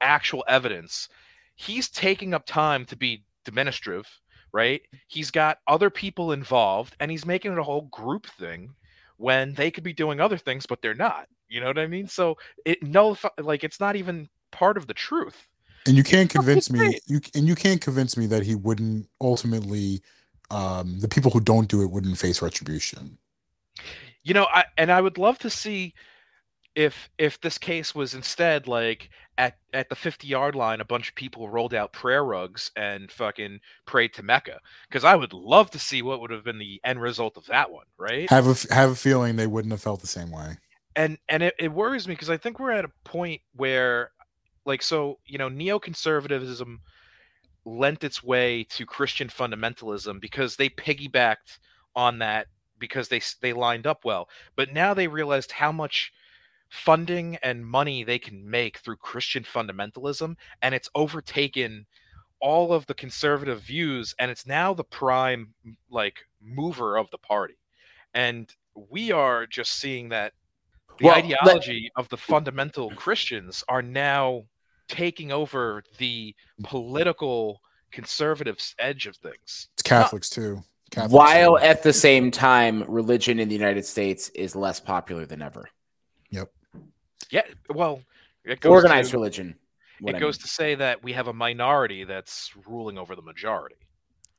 actual evidence, he's taking up time to be demonstrative, right? He's got other people involved, and he's making it a whole group thing when they could be doing other things, but they're not. You know what I mean? So it no, like it's not even part of the truth. And you can't convince me. You and you can't convince me that he wouldn't ultimately. Um, the people who don't do it wouldn't face retribution. You know, I and I would love to see if if this case was instead like at at the 50 yard line a bunch of people rolled out prayer rugs and fucking prayed to mecca because i would love to see what would have been the end result of that one right Have a have a feeling they wouldn't have felt the same way. and and it, it worries me because i think we're at a point where like so you know neoconservatism lent its way to christian fundamentalism because they piggybacked on that because they they lined up well but now they realized how much funding and money they can make through christian fundamentalism and it's overtaken all of the conservative views and it's now the prime like mover of the party and we are just seeing that the Well, let- ideology of the fundamental Christians are now taking over the political conservative edge of things. It's Catholics too. Catholics While too. at the same time, religion in the United States is less popular than ever. Yep. Yeah, well, it goes Organized to, religion. It I goes mean. to say that we have a minority that's ruling over the majority.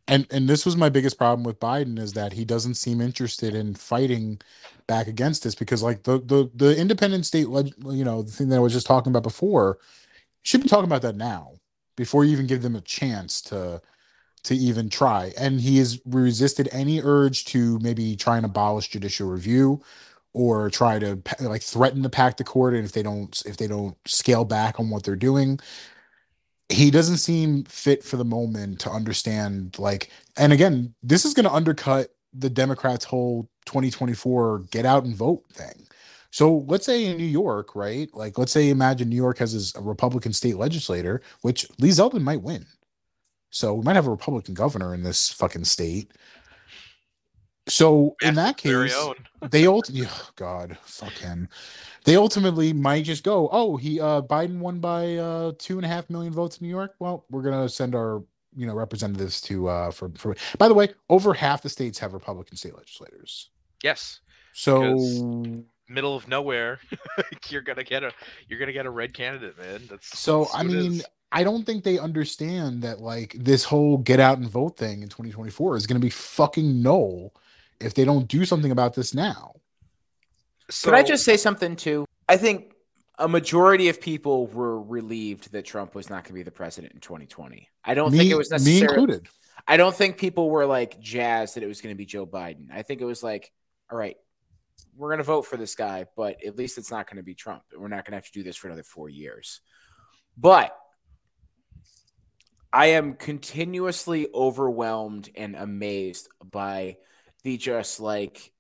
and and this was my biggest problem with Biden is that he doesn't seem interested in fighting back against this because like the the the independent state leg, you know the thing that I was just talking about before should be talking about that now before you even give them a chance to to even try and he has resisted any urge to maybe try and abolish judicial review or try to like threaten to pack the court and if they don't if they don't scale back on what they're doing he doesn't seem fit for the moment to understand like and again this is going to undercut the democrats whole 2024 get out and vote thing. So let's say in new york right like let's say imagine new york has a republican state legislator which lee zeldin might win. So we might have a republican governor in this fucking state so in that case they ultimately oh god fuck him. They ultimately might just go oh he uh biden won by uh two and a half million votes in new york. Well we're gonna send our you know representatives to uh for for by the way over half the states have republican state legislators. Yes, so middle of nowhere, you're gonna get a you're gonna get a red candidate, man. That's so that's i mean is. i don't think they understand that like this whole get out and vote thing in 2024 is gonna be fucking null if they don't do something about this now Could I just say something too? I think a majority of people were relieved that Trump was not going to be the president in 2020. I don't me, think it was necessarily me included I don't think people were like jazzed that it was going to be Joe Biden. I think it was like, all right, we're going to vote for this guy, but at least it's not going to be Trump. We're not going to have to do this for another four years. But I am continuously overwhelmed and amazed by the just like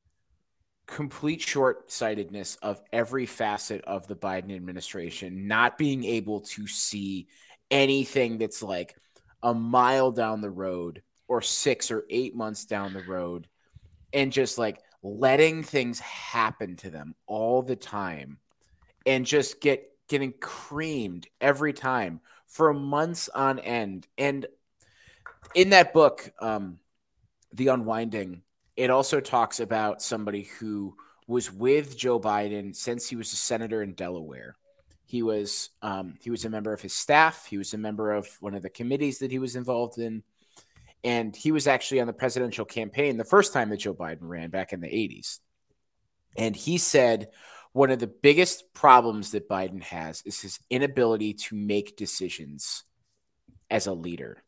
complete short-sightedness of every facet of the Biden administration not being able to see anything that's like a mile down the road or 6 or 8 months down the road and just like letting things happen to them all the time and just get getting creamed every time for months on end. And in that book um the unwinding it also talks about somebody who was with Joe Biden since he was a senator in Delaware. He was um, he was a member of his staff. He was a member of one of the committees that he was involved in, and he was actually on the presidential campaign the first time that Joe Biden ran back in the '80s. And he said one of the biggest problems that Biden has is his inability to make decisions as a leader.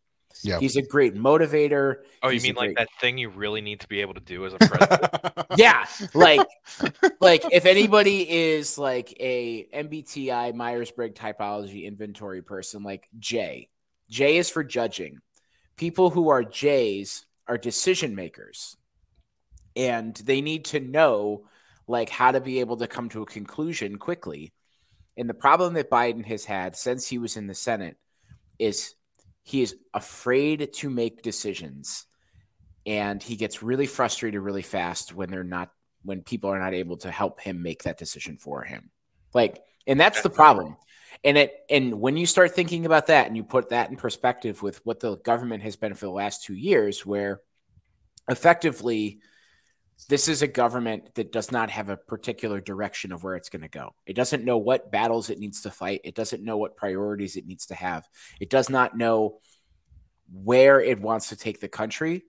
Yeah He's a great motivator. Oh, you He's a mean like great- that thing you really need to be able to do as a president? yeah like like if anybody is like a mbti myers-briggs typology inventory person like jay. Jay is for judging. People who are jays are decision makers. And they need to know like how to be able to come to a conclusion quickly. And the problem that biden has had since he was in the senate is he is afraid to make decisions and he gets really frustrated really fast when they're not when people are not able to help him make that decision for him Like, and that's the problem. And it and when you start thinking about that and you put that in perspective with what the government has been for the last two years, where effectively this is a government that does not have a particular direction of where it's going to go. It doesn't know what battles it needs to fight. It doesn't know what priorities it needs to have. It does not know where it wants to take the country.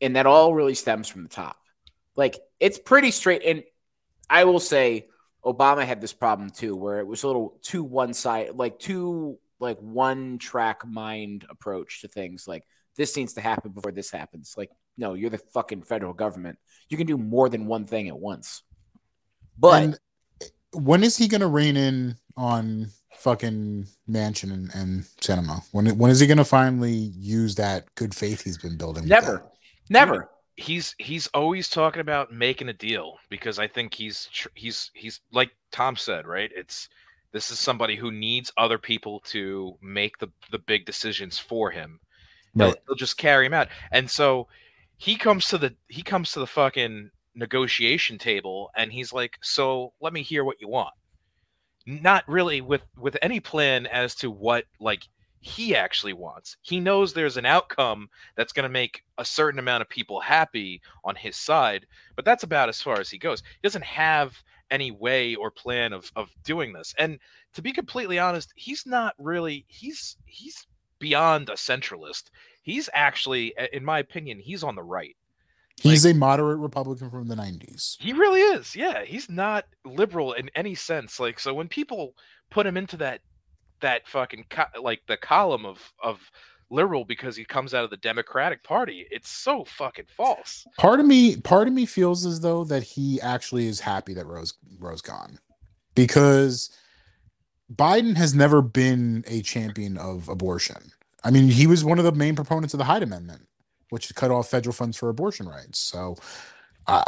And that all really stems from the top. Like it's pretty straight. And I will say Obama had this problem too, where it was a little too one side, like too like one track mind approach to things. Like this needs to happen before this happens. Like, no, you're the fucking federal government. You can do more than one thing at once. But And when is he gonna rein in on fucking Manchin and, and Sinema? When when is he gonna finally use that good faith he's been building? never, never. he's he's always talking about making a deal because I think he's tr- he's he's like Tom said, right? It's this is somebody who needs other people to make the the big decisions for him. They'll, Right. they'll just carry him out, and so he comes to the he comes to the fucking negotiation table, and he's like, "So let me hear what you want." Not really with with any plan as to what like he actually wants. He knows there's an outcome that's going to make a certain amount of people happy on his side, but that's about as far as he goes. He doesn't have any way or plan of of doing this. And to be completely honest, he's not really he's he's beyond a centralist. He's actually in my opinion, he's on the right. He's a moderate Republican from the '90s. He really is. Yeah, he's not liberal in any sense. Like so when people put him into that that fucking co- like the column of of liberal because he comes out of the Democratic Party, it's so fucking false. Part of me, part of me feels as though that he actually is happy that Roe's Roe's gone, because Biden has never been a champion of abortion. I mean, he was one of the main proponents of the Hyde Amendment, which cut off federal funds for abortion rights. So, uh,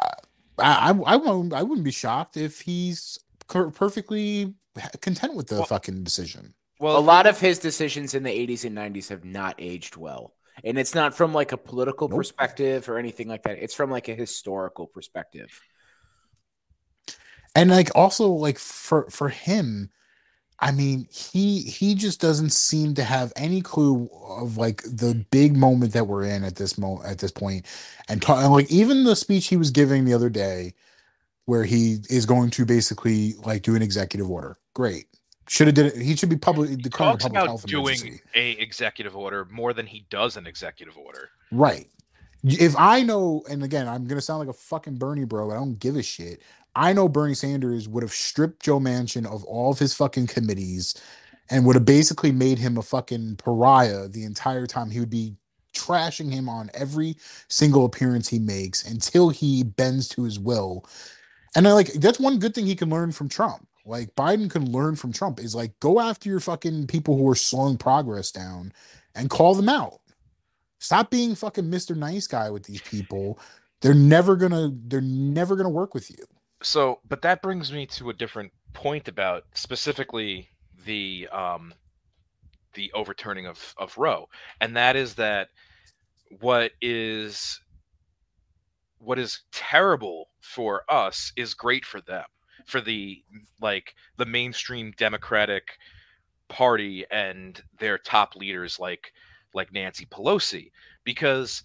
I, I, I won't, I wouldn't be shocked if he's perfectly content with the Well- fucking decision. Well, a lot of his decisions in the 80s and 90s have not aged well. And it's not from like a political Nope. perspective or anything like that. It's from like a historical perspective. and like also like for for him i mean he he just doesn't seem to have any clue of like the big moment that we're in at this moment at this point and, ta- and like even the speech he was giving the other day where he is going to basically like do an executive order great should have did it he should be public a talks public about health doing emergency a executive order more than he does an executive order. Right. If I know, and again, I'm gonna sound like a fucking Bernie bro, I don't give a shit. I know Bernie Sanders would have stripped Joe Manchin of all of his fucking committees and would have basically made him a fucking pariah the entire time. He would be trashing him on every single appearance he makes until he bends to his will. And I like that's one good thing he can learn from Trump. Like Biden can learn from Trump is like go after your fucking people who are slowing progress down and call them out. Stop being fucking Mr. Nice Guy with these people. They're never gonna they're never gonna work with you. So, but that brings me to a different point about specifically the um the overturning of of Roe, and that is that what is what is terrible for us is great for them for the like the mainstream democratic party and their top leaders like like Nancy Pelosi because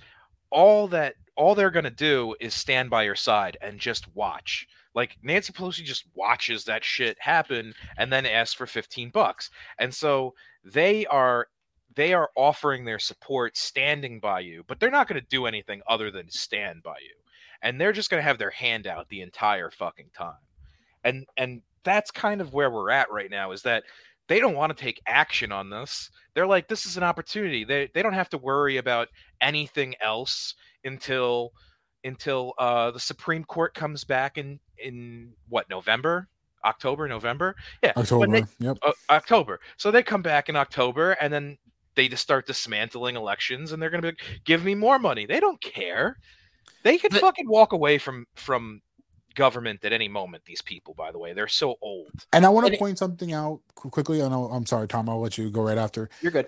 all that all they're going to do is stand by your side and just watch like Nancy Pelosi just watches that shit happen and then asks for 15 bucks. And so they are they are offering their support standing by you but they're not going to do anything other than stand by you. And they're just going to have their hand out the entire fucking time. And and that's kind of where we're at right now is that they don't want to take action on this. They're like this is an opportunity. They they don't have to worry about anything else until until uh the supreme court comes back in in what november october november yeah October. they- yep. uh, October. So they come back in October and then they just start dismantling elections and they're going to be like, give me more money. They don't care. They could But- fucking walk away from from government at any moment these people by the way. They're so old. And I want and to it- point something out quickly. I know I'm sorry, Tom. I'll let you go right after. You're good.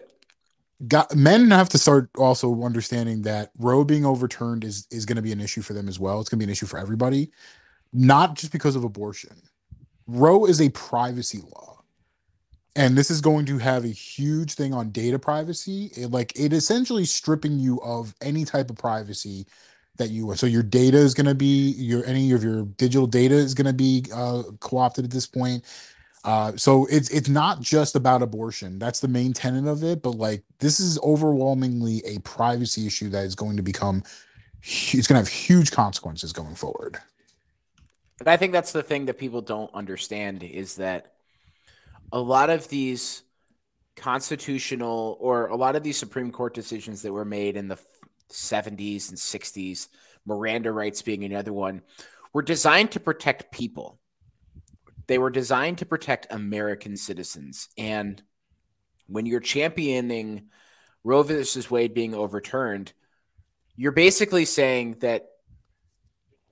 Got, men have to start also understanding that Roe being overturned is is going to be an issue for them as well. It's going to be an issue for everybody, not just because of abortion. Roe is a privacy law. And this is going to have a huge thing on data privacy. It, like it essentially stripping you of any type of privacy that you are. so your data is going to be your any of your digital data is going to be uh, co-opted at this point uh, so it's it's not just about abortion that's the main tenet of it but like this is overwhelmingly a privacy issue that is going to become it's going to have huge consequences going forward And I think that's the thing that people don't understand is that a lot of these constitutional or a lot of these Supreme Court decisions that were made in the 70s and 60s, Miranda rights being another one, were designed to protect people. They were designed to protect American citizens. And when you're championing Roe versus Wade being overturned, you're basically saying that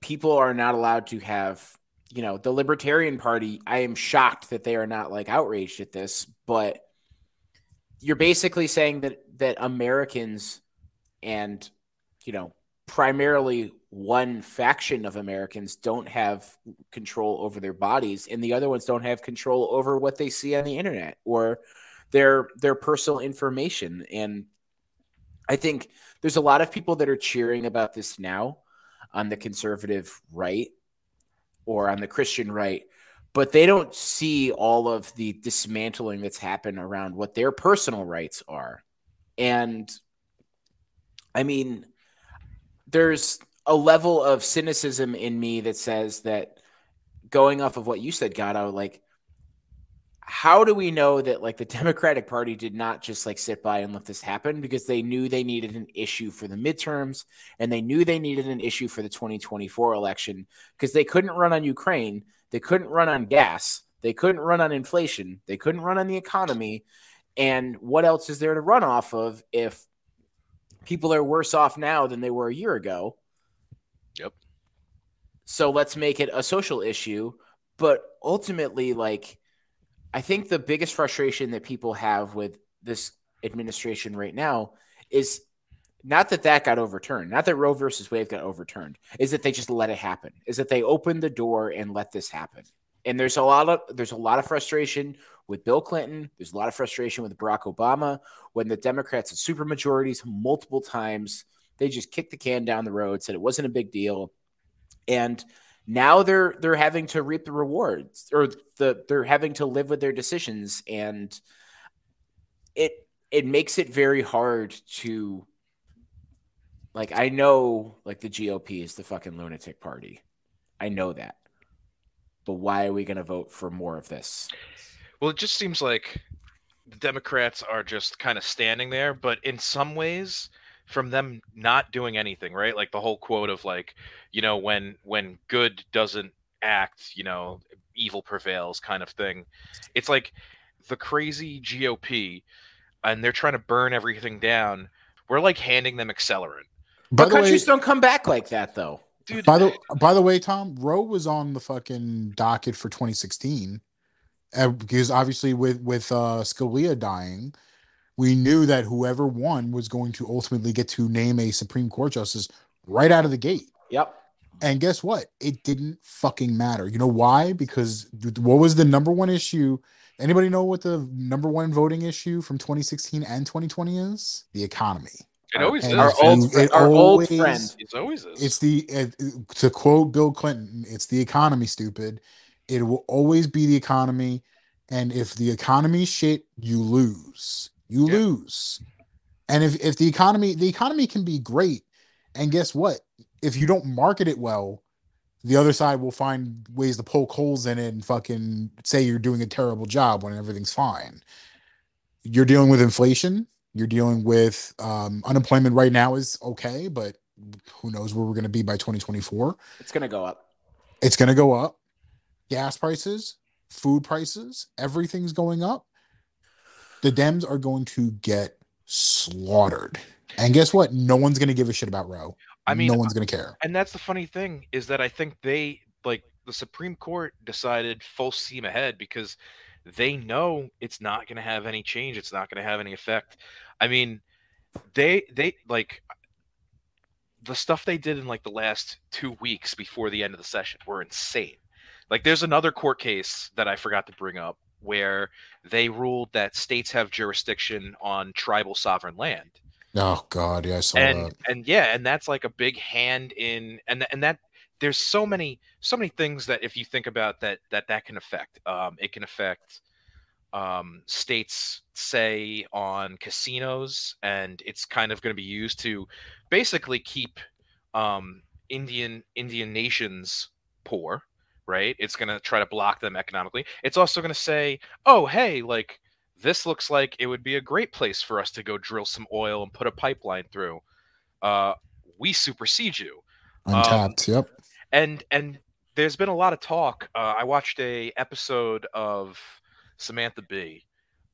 people are not allowed to have you know the libertarian party i am shocked that they are not like outraged at this but you're basically saying that that americans and you know primarily one faction of americans don't have control over their bodies and the other ones don't have control over what they see on the internet or their their personal information. And i think there's a lot of people that are cheering about this now on the conservative right or on the Christian right, but they don't see all of the dismantling that's happened around what their personal rights are. And I mean, there's a level of cynicism in me that says that going off of what you said, Gatto, like, how do we know that like the Democratic Party did not just like sit by and let this happen because they knew they needed an issue for the midterms and they knew they needed an issue for the 2024 election because they couldn't run on Ukraine, they couldn't run on gas, they couldn't run on inflation, they couldn't run on the economy. And what else is there to run off of if people are worse off now than they were a year ago? Yep. So let's make it a social issue. But ultimately, like, I think the biggest frustration that people have with this administration right now is not that that got overturned, not that Roe versus Wade got overturned, is that they just let it happen, is that they opened the door and let this happen. And there's a lot of there's a lot of frustration with Bill Clinton. There's a lot of frustration with Barack Obama when the Democrats had super majorities multiple times. They just kicked the can down the road, said it wasn't a big deal, and now they're they're having to reap the rewards or the they're having to live with their decisions and it it makes it very hard to like I know like the GOP is the fucking lunatic party. I know that. But why are we going to vote for more of this? Well, it just seems like the Democrats are just kind of standing there, but in some ways, from them not doing anything, right? Like the whole quote of like, you know, when when good doesn't act, you know, evil prevails kind of thing. It's like the crazy GOP and they're trying to burn everything down. We're like handing them accelerant. by But the way countries don't come back like that though. Dude, by the by the way tom roe was on the fucking docket for 2016 uh, because obviously with with uh scalia dying we knew that whoever won was going to ultimately get to name a supreme court justice right out of the gate Yep. And guess what? It didn't fucking matter. You know why? Because what was the number one issue? Anybody know what the number one voting issue from 2016 and 2020 is? The economy. it always And is. Our it's- old it fri- our old friend. It always is. It's the uh, to quote Bill Clinton, it's the economy, stupid. It will always be the economy, and if the economy shit, you lose. You Yeah. lose. And if if the economy, the economy can be great, and guess what? If you don't market it well, the other side will find ways to poke holes in it and fucking say you're doing a terrible job when everything's fine. You're dealing with inflation. You're dealing with um, unemployment right now is okay, but who knows where we're going to be by 2024. It's going to go up. It's going to go up. Gas prices, food prices, everything's going up. The Dems are going to get slaughtered. And guess what? No one's going to give a shit about Roe. I mean, no one's uh, going to care. and that's the funny thing is that I think they like the Supreme Court decided full steam ahead because they know it's not going to have any change. It's not going to have any effect. I mean, they they like the stuff they did in like the last two weeks before the end of the session were insane. Like there's another court case that I forgot to bring up where they ruled that states have jurisdiction on tribal sovereign land. Oh God, yeah, I saw and that. and yeah, and that's like a big hand in and and that there's so many so many things that if you think about that that that can affect. Um, it can affect um, states say on casinos, and it's kind of going to be used to basically keep um, Indian Indian nations poor, right? It's going to try to block them economically. It's also going to say, oh, hey, like this looks like it would be a great place for us to go drill some oil and put a pipeline through. Uh, we supersede you. Untapped. yep. And and there's been a lot of talk. Uh, I watched a episode of Samantha Bee,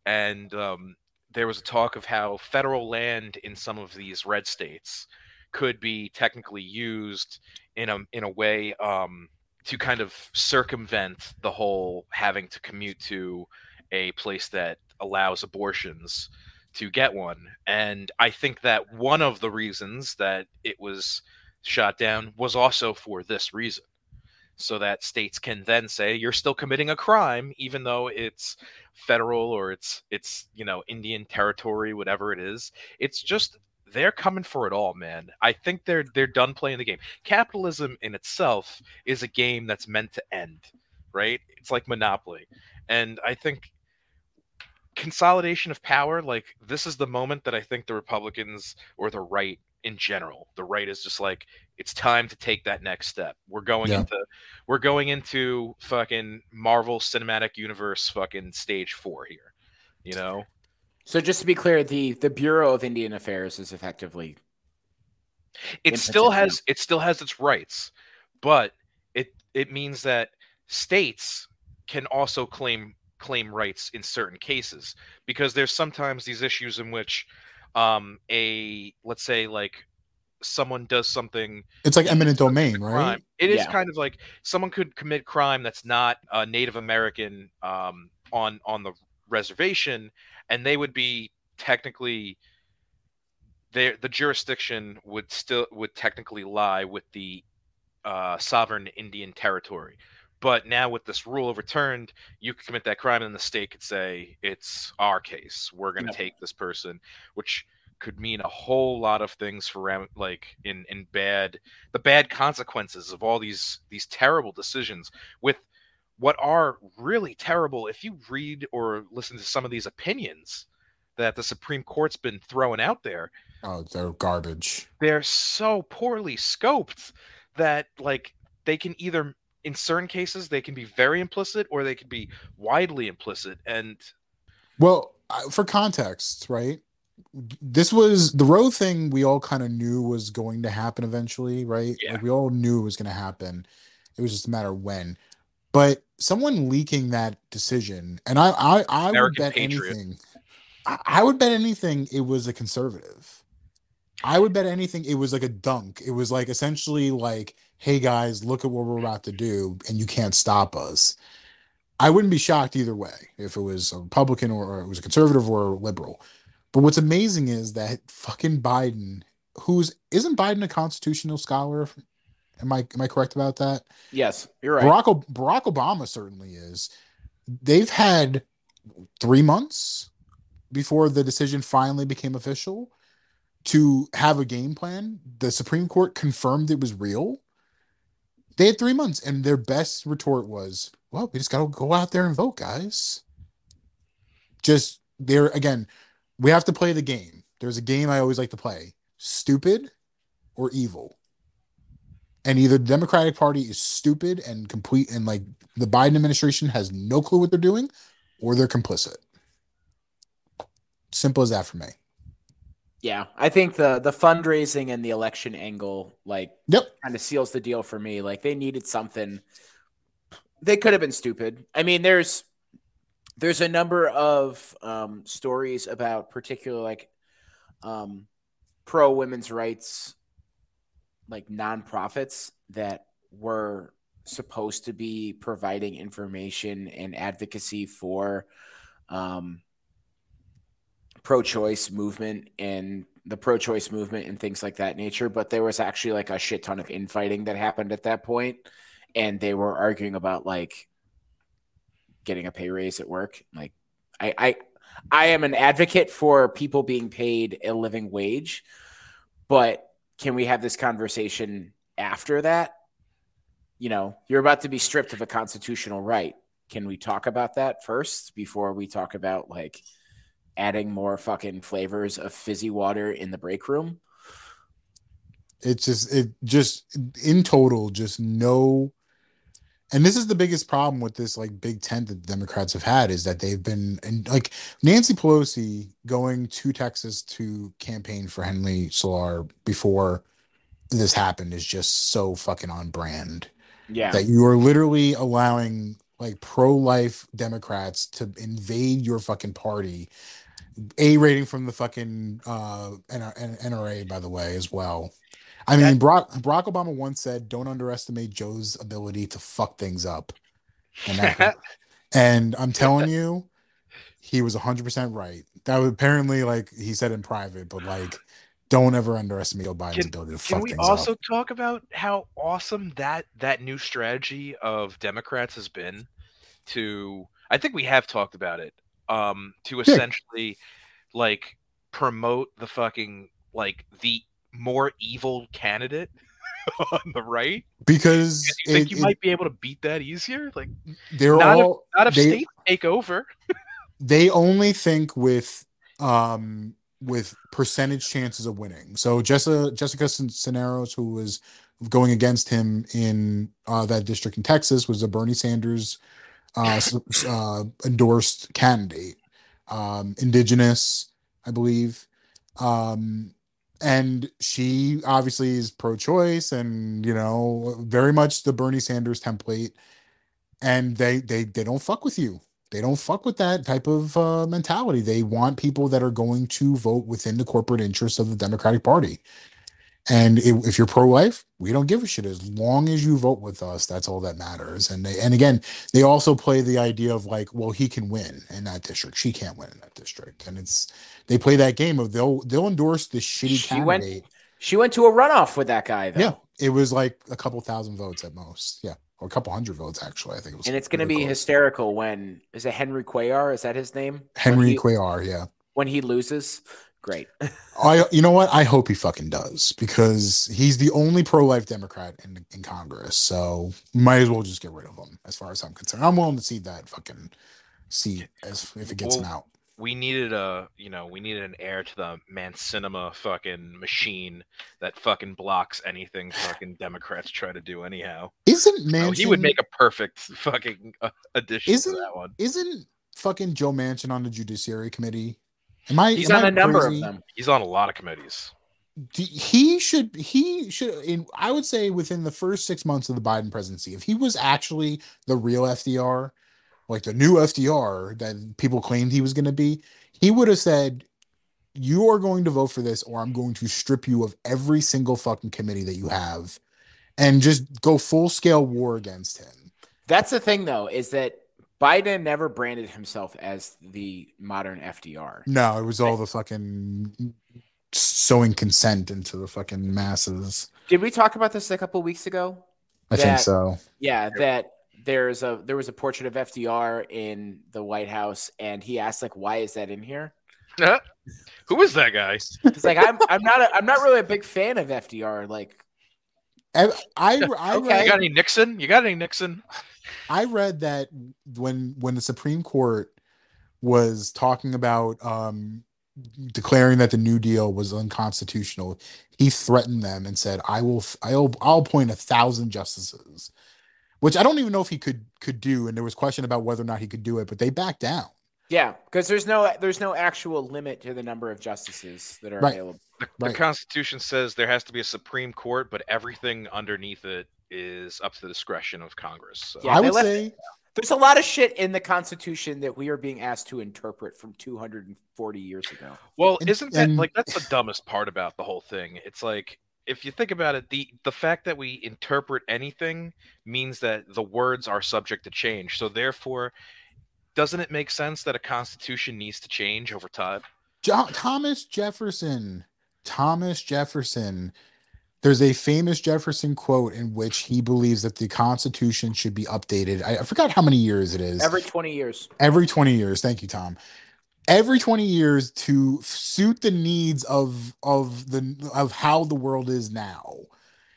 and um, there was a talk of how federal land in some of these red states could be technically used in a in a way um, to kind of circumvent the whole having to commute to a place that allows abortions to get one. And I think that one of the reasons that it was shot down was also for this reason. So that states can then say you're still committing a crime, even though it's federal or it's it's you know Indian territory, whatever it is. It's just they're coming for it all, man. I think they're they're done playing the game. Capitalism in itself is a game that's meant to end, right? It's like Monopoly. And I think consolidation of power, like this is the moment that I think the Republicans or the right in general, the right is just like it's time to take that next step. We're going Yeah. into we're going into fucking Marvel Cinematic Universe fucking stage 4 here. You know? So just to be clear, the the Bureau of Indian Affairs is effectively it still has it still has its rights but it it means that states can also claim claim rights in certain cases because there's sometimes these issues in which um a let's say like someone does something It's like eminent domain, right? crime it is Yeah. kind of like someone could commit crime that's not a native american um on on the reservation and they would be technically their the jurisdiction would still would technically lie with the uh, sovereign Indian territory. But now with this rule overturned, you could commit that crime and the state could say it's our case. We're going to take this person, which could mean a whole lot of things for like in in bad the bad consequences of all these these terrible decisions with what are really terrible if you read or listen to some of these opinions that the Supreme Court's been throwing out there Oh, they're garbage. they're so poorly scoped that like they can either in certain cases they can be very implicit or they can be widely implicit and Well, uh, for context, right? This was the road thing we all kind of knew was going to happen eventually, right? Yeah. Like we all knew it was going to happen. It was just a matter of when. But someone leaking that decision, and I, I, I would bet patriot. anything. I, I would bet anything it was a conservative. I would bet anything it was like a dunk. It was like essentially like, hey guys, look at what we're about to do, and you can't stop us. I wouldn't be shocked either way if it was a Republican or, or it was a conservative or a liberal. But what's amazing is that fucking Biden, who's isn't Biden a constitutional scholar? Am I am I correct about that? yes, you're right. Barack O- Barack Obama certainly is. They've had three months before the decision finally became official to have a game plan. The Supreme Court confirmed it was real. They had three months, and their best retort was, "Well, we just got to go out there and vote, guys." Just there again, we have to play the game. There's a game I always like to play: stupid or evil and either the Democratic Party is stupid and complete, and like the Biden administration has no clue what they're doing, or they're complicit. Simple as that for me. Yeah, I think the the fundraising and the election angle like Yep. kind of seals the deal for me. Like they needed something. They could have been stupid. I mean, there's there's a number of um, stories about particular like um, pro women's rights like nonprofits that were supposed to be providing information and advocacy for um, pro-choice movement and the pro-choice movement and things like that nature but there was actually like a shit ton of infighting that happened at that point and they were arguing about like getting a pay raise at work. Like, I, I, I am an advocate for people being paid a living wage, but can we have this conversation after that? You know, you're about to be stripped of a constitutional right. Can we talk about that first before we talk about like adding more fucking flavors of fizzy water in the break room? It's just it just in total just no and this is the biggest problem with this like big tent that the democrats have had is that they've been and like nancy pelosi going to texas to campaign for Henry Cuellar before this happened is just so fucking on brand Yeah. that you are literally allowing like pro-life democrats to invade your fucking party a rating from the fucking uh nra by the way as well i mean Barack, Barack obama once said don't underestimate joe's ability to fuck things up. And, that- and i'm telling you he was 100% right. That was apparently like he said in private but like don't ever underestimate joe biden's Can- ability to fuck things up. Can we also up talk about how awesome that that new strategy of Democrats has been to I think we have talked about it um to essentially like promote the fucking like the more evil candidate on the right? Because you think it- you it- might be able to beat that easier? Like they're not if- all not if they- states take over. they only think with um with percentage chances of winning. So Jessica Jessica Cisneros, who was going against him in uh, that district in Texas, was a Bernie Sanders uh, uh, endorsed candidate, um, indigenous, I believe, um, and she obviously is pro-choice and you know very much the Bernie Sanders template. And they they they don't fuck with you they don't fuck with that type of uh, mentality. They want people that are going to vote within the corporate interests of the Democratic Party. And if, if you're pro-life, we don't give a shit. As long as you vote with us, that's all that matters. And they, and again, they also play the idea of like, well, he can win in that district, she can't win in that district, and it's they play that game of they'll they'll endorse the shitty She went- candidate. She went to a runoff with that guy though. Yeah, it was like a couple thousand votes at most. Yeah, or a couple hundred votes actually. I think it was. And it's going to really be close. hysterical when is it Henry Cuellar? Is that his name? Henry he, Cuellar. Yeah. when he loses, great. I, you know what? I hope he fucking does because he's the only pro-life Democrat in in Congress. So might as well just get rid of him, as far as I'm concerned. I'm willing to see that fucking seat as if it gets him out. We needed a you know we needed an heir to the man Sinema fucking machine that fucking blocks anything fucking democrats try to do anyhow Isn't So Manchin? he would make a perfect fucking uh, addition Isn't- to that one Isn't fucking Joe Manchin on the Judiciary Committee? Am I? He's am on I a number crazy? of them. he's on a lot of committees he should he should in I would say within the first six months of the Biden presidency, if he was actually the real FDR, like the new FDR that people claimed he was going to be, he would have said, "You are going to vote for this, or I'm going to strip you of every single fucking committee that you have, and just go full scale war against him." That's the thing though, is that Biden never branded himself as the modern FDR. No, it was all the fucking sowing consent into the fucking masses. Did we talk about this a couple weeks ago? I think so. Yeah, that there's a there was a portrait of FDR in the White House, and he asked like, "Why is that in here?" who is that guy It's like, "I'm I'm not a, I'm not really a big fan of FDR." Like, I I, I Okay. read- you got any nixon you got any nixon I read that when when the Supreme Court was talking about um declaring that the New Deal was unconstitutional, he threatened them and said, "I will, I'll, I'll appoint a thousand justices," which I don't even know if he could could do. And there was question about whether or not he could do it, but they backed down. yeah, because there's no there's no actual limit to the number of justices that are Right. available. the, Right. the constitution says there has to be a supreme court but everything underneath it is up to the discretion of congress so. Yeah, I would left- say, There's a lot of shit in the Constitution that we are being asked to interpret from 240 years ago. Well, isn't that and- like that's the dumbest part about the whole thing? It's like if you think about it, the the fact that we interpret anything means that the words are subject to change. So therefore, doesn't it make sense that a constitution needs to change over time? Jo- Thomas Jefferson, Thomas Jefferson There's a famous Jefferson quote in which he believes that the Constitution should be updated. I, I forgot how many years it is. Every 20 years. every 20 years thank you tom every 20 years to suit the needs of of the of how the world is now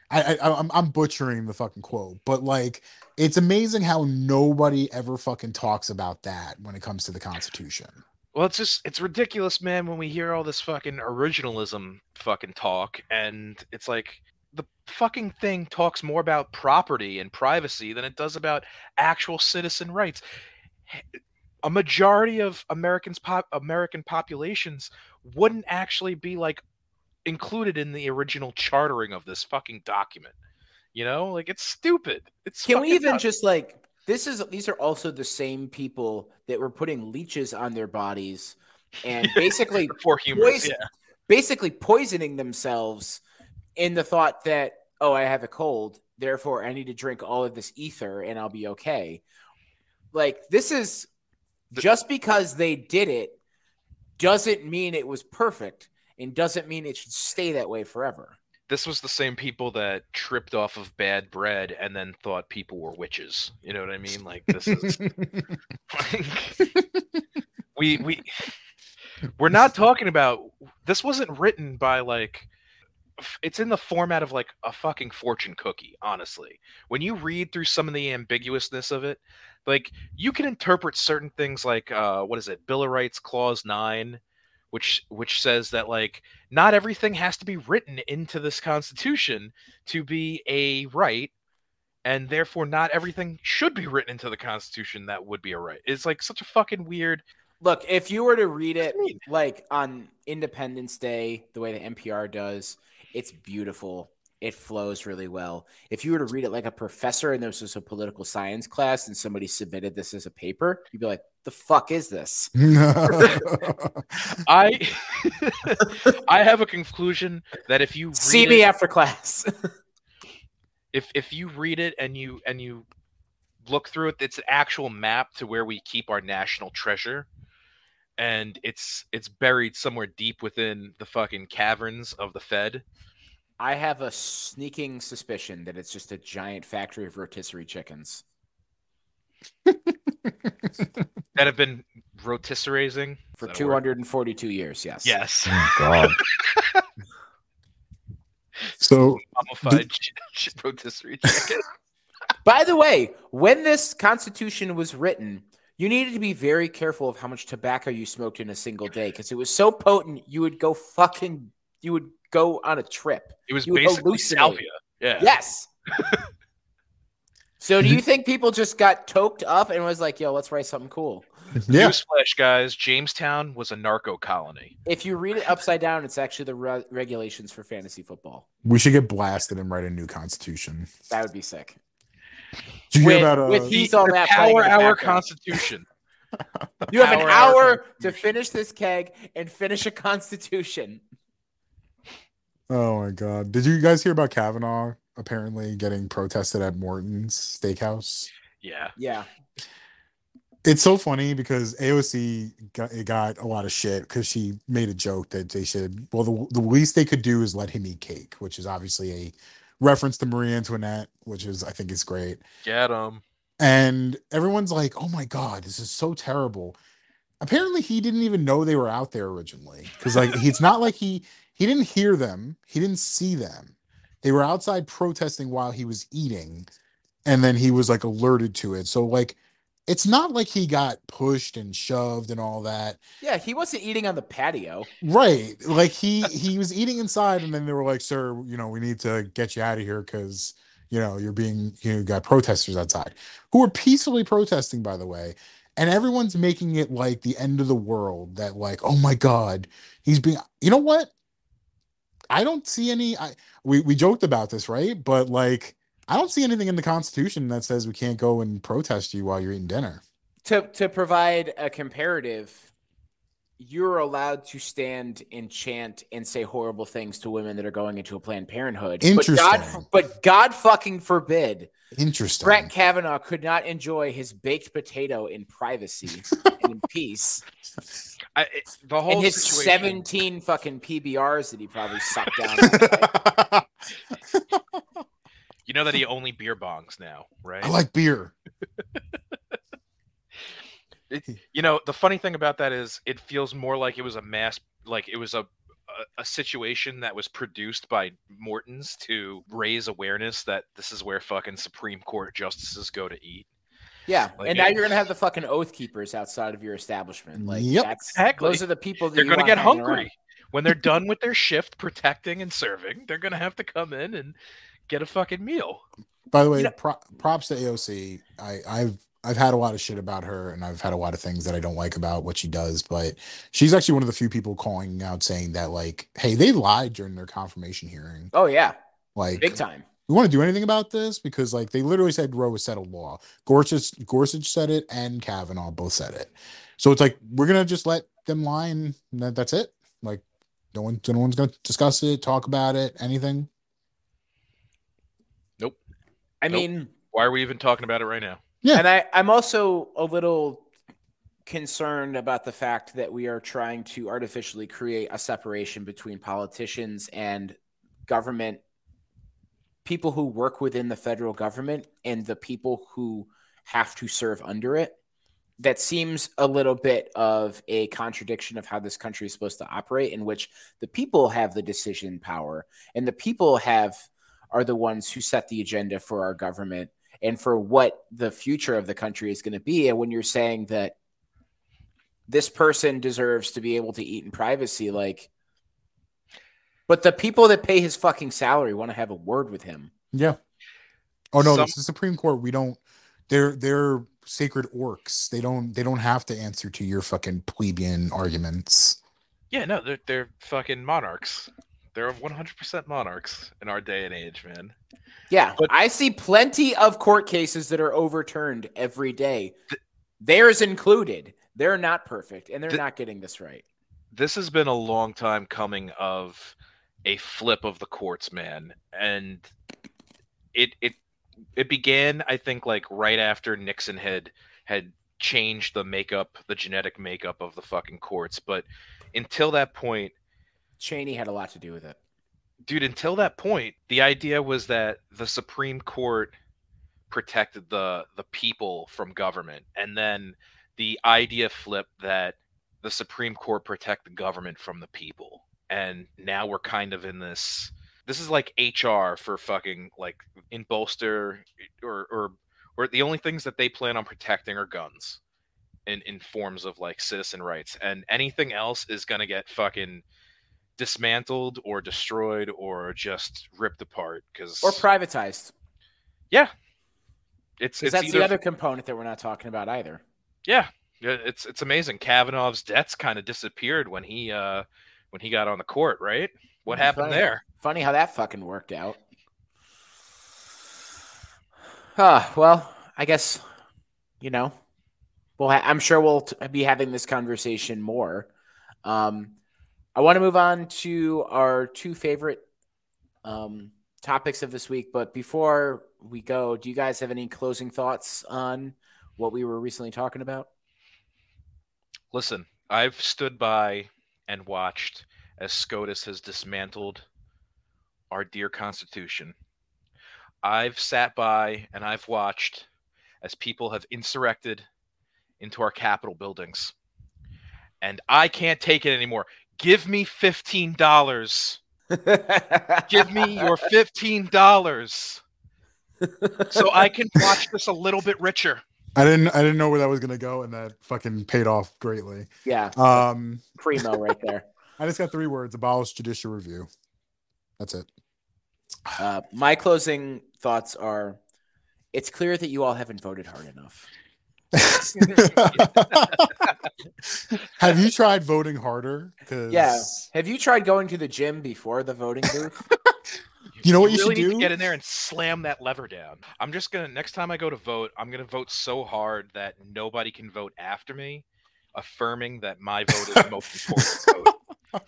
I, I I'm, I'm butchering the fucking quote but like it's amazing how nobody ever fucking talks about that when it comes to the constitution Well, it's just it's ridiculous, man, when we hear all this fucking originalism fucking talk and it's like the fucking thing talks more about property and privacy than it does about actual citizen rights. A majority of Americans pop American populations wouldn't actually be like included in the original chartering of this fucking document. You know, like it's stupid. It's Can we even just like this is these are also the same people that were putting leeches on their bodies and basically humor? poison- Yeah. basically poisoning themselves in the thought that oh I have a cold therefore I need to drink all of this ether and I'll be okay. Like this is just because they did it doesn't mean it was perfect and doesn't mean it should stay that way forever. this was the same people that tripped off of bad bread and then thought people were witches. You know what I mean? Like this is like, we we we're not talking about this wasn't written by like it's in the format of like a fucking fortune cookie honestly. When you read through some of the ambiguousness of it like you can interpret certain things like uh what is it bill of rights clause 9 which which says that like not everything has to be written into this constitution to be a right and therefore not everything should be written into the constitution that would be a right. It's like such a fucking weird Look, if you were to read it like on Independence Day, the way the NPR does, it's beautiful. It flows really well. If you were to read it like a professor and this was a political science class and somebody submitted this as a paper, you'd be like, the fuck is this? i i have a conclusion that if you read See it, me after class. if if you read it and you and you look through it it's an actual map to where we keep our national treasure and it's it's buried somewhere deep within the fucking caverns of the fed I have a sneaking suspicion that it's just a giant factory of rotisserie chickens. that have been rotisserasing For Is that a word? 242 years, yes. yes oh, God. so mummified ch- ch- rotisserie chicken By the way, when this constitution was written, you needed to be very careful of how much tobacco you smoked in a single day because it was so potent you would go fucking you would go on a trip. it was You basically hallucinate. salvia yeah Yes. so do you think people just got toked up and was like, yo, let's write something cool? yeah Newsflash, guys! Jamestown was a narco colony. If you read it upside down, it's actually the re- regulations for fantasy football. we should get blasted and write a new constitution That would be sick. Did you With- hear about uh, with He's all that playing power hour constitution. You have an Hour, hour hour to finish this keg and finish a constitution. Oh my god. Did you guys hear about Kavanaugh apparently getting protested at Morton's steakhouse? Yeah. Yeah. It's so funny because AOC got, it got a lot of shit because she made a joke that they should, well, the, the least they could do is let him eat cake, which is obviously a reference to Marie Antoinette, which is, I think, is great. Get them. And everyone's like, oh my God, this is so terrible. Apparently, he didn't even know they were out there originally because, like, it's not like he he didn't hear them, he didn't see them. They were outside protesting while he was eating, and then he was like alerted to it. So, like, it's not like he got pushed and shoved and all that. Yeah, he wasn't eating on the patio. Right. Like he he was eating inside and then they were like, "Sir, you know, we need to get you out of here cuz you know, you're being you know, got protesters outside who were peacefully protesting by the way." And everyone's making it like the end of the world that like, "Oh my god, he's being You know what? I don't see any I we we joked about this, right? But like I don't see anything in the constitution that says we can't go and protest you while you're eating dinner. To to provide a comparative, you're allowed to stand and chant and say horrible things to women that are going into a Planned Parenthood. But God, Interesting. but God fucking forbid, Interesting. Brett Kavanaugh could not enjoy his baked potato in privacy and in peace. I, it- the whole And his situation, 17 fucking PBRs that he probably sucked down. You know that he only beer bongs now, right? I like beer. you know, the funny thing about that is it feels more like it was a mass like it was a a, a situation that was produced by Morton's to raise awareness that this is where fucking Supreme Court justices go to eat. Yeah, Like and now you're gonna have the fucking oath keepers outside of your establishment. Like, Yep. that's, Exactly. Those are the people that They're you going to want get hanging around. hungry. When they're done with their shift protecting and serving, they're going to have to come in and get a fucking meal. By the way, You know- pro- props to AOC. I, I've I've had a lot of shit about her, and I've had a lot of things that I don't like about what she does. But she's actually one of the few people calling out saying that, like, hey, they lied during their confirmation hearing. Oh yeah, Like, big time. we want to do anything about this because, like, they literally said Roe was settled law. Gorsuch Gorsuch said it, and Kavanaugh both said it. So it's like we're gonna just let them lie, and that, that's it. Like, no one, no one's gonna discuss it, talk about it, anything. I Nope. mean, Why are we even talking about it right now? Yeah. and I, I'm also a little concerned about the fact that we are trying to artificially create a separation between politicians and government people who work within the federal government and the people who have to serve under it. That seems a little bit of a contradiction of how this country is supposed to operate, in which the people have the decision power and the people have are the ones who set the agenda for our government and for what the future of the country is going to be. And when you're saying that this person deserves to be able to eat in privacy, like, but the people that pay his fucking salary want to have a word with him. Yeah. Oh no, Some- it's the Supreme Court. We don't. They're they're sacred orcs. They don't they don't have to answer to your fucking plebeian arguments. Yeah, no, they're they're fucking monarchs. They're 100% monarchs in our day and age, man. Yeah, But- I see plenty of court cases that are overturned every day. Theirs included. They're not perfect, and they're Th- not getting this right. This has been a long time coming of a flip of the courts, man, and it it it began, I think, like right after Nixon had had changed the makeup, the genetic makeup of the fucking courts, but until that point, Cheney had a lot to do with it. dude until that point the idea was that the supreme court protected the the people from government. And then the idea flipped that the supreme court protect the government from the people. And now we're kind of in this this is like hr for fucking like in bolster or or or the only things that they plan on protecting are guns in in forms of like citizen rights. And anything else is going to get fucking dismantled or destroyed or just ripped apart because Or privatized. yeah it's it's that's either the other component that we're not talking about either. yeah yeah, it's it's amazing kavanaugh's debts kind of disappeared when he uh when he got on the court right what Yeah, happened funny. there Funny how that fucking worked out. Ah, well, I guess you know. Well, I'm sure we'll t- be having this conversation more. Um, I want to move on to our two favorite um, topics of this week, but before we go, do you guys have any closing thoughts on what we were recently talking about? listen i've stood by and watched as scotus has dismantled our dear constitution. I've sat by and i've watched as people have insurrected into our capitol buildings. And i can't take it anymore give me $15 give me your $15 so i can watch this a little bit richer I didn't I didn't know where that was gonna go, and that fucking paid off greatly. yeah, Um, primo right there. I just got three words: abolish judicial review. That's it. Uh, my closing thoughts are: It's clear that you all haven't voted hard enough. Have you tried voting harder? Because Yeah. Have you tried going to the gym before the voting booth? You know what you really should need do? to get in there and slam that lever down. I'm just gonna next time I go to vote, I'm gonna vote so hard that nobody can vote after me, affirming that my vote is the most important vote.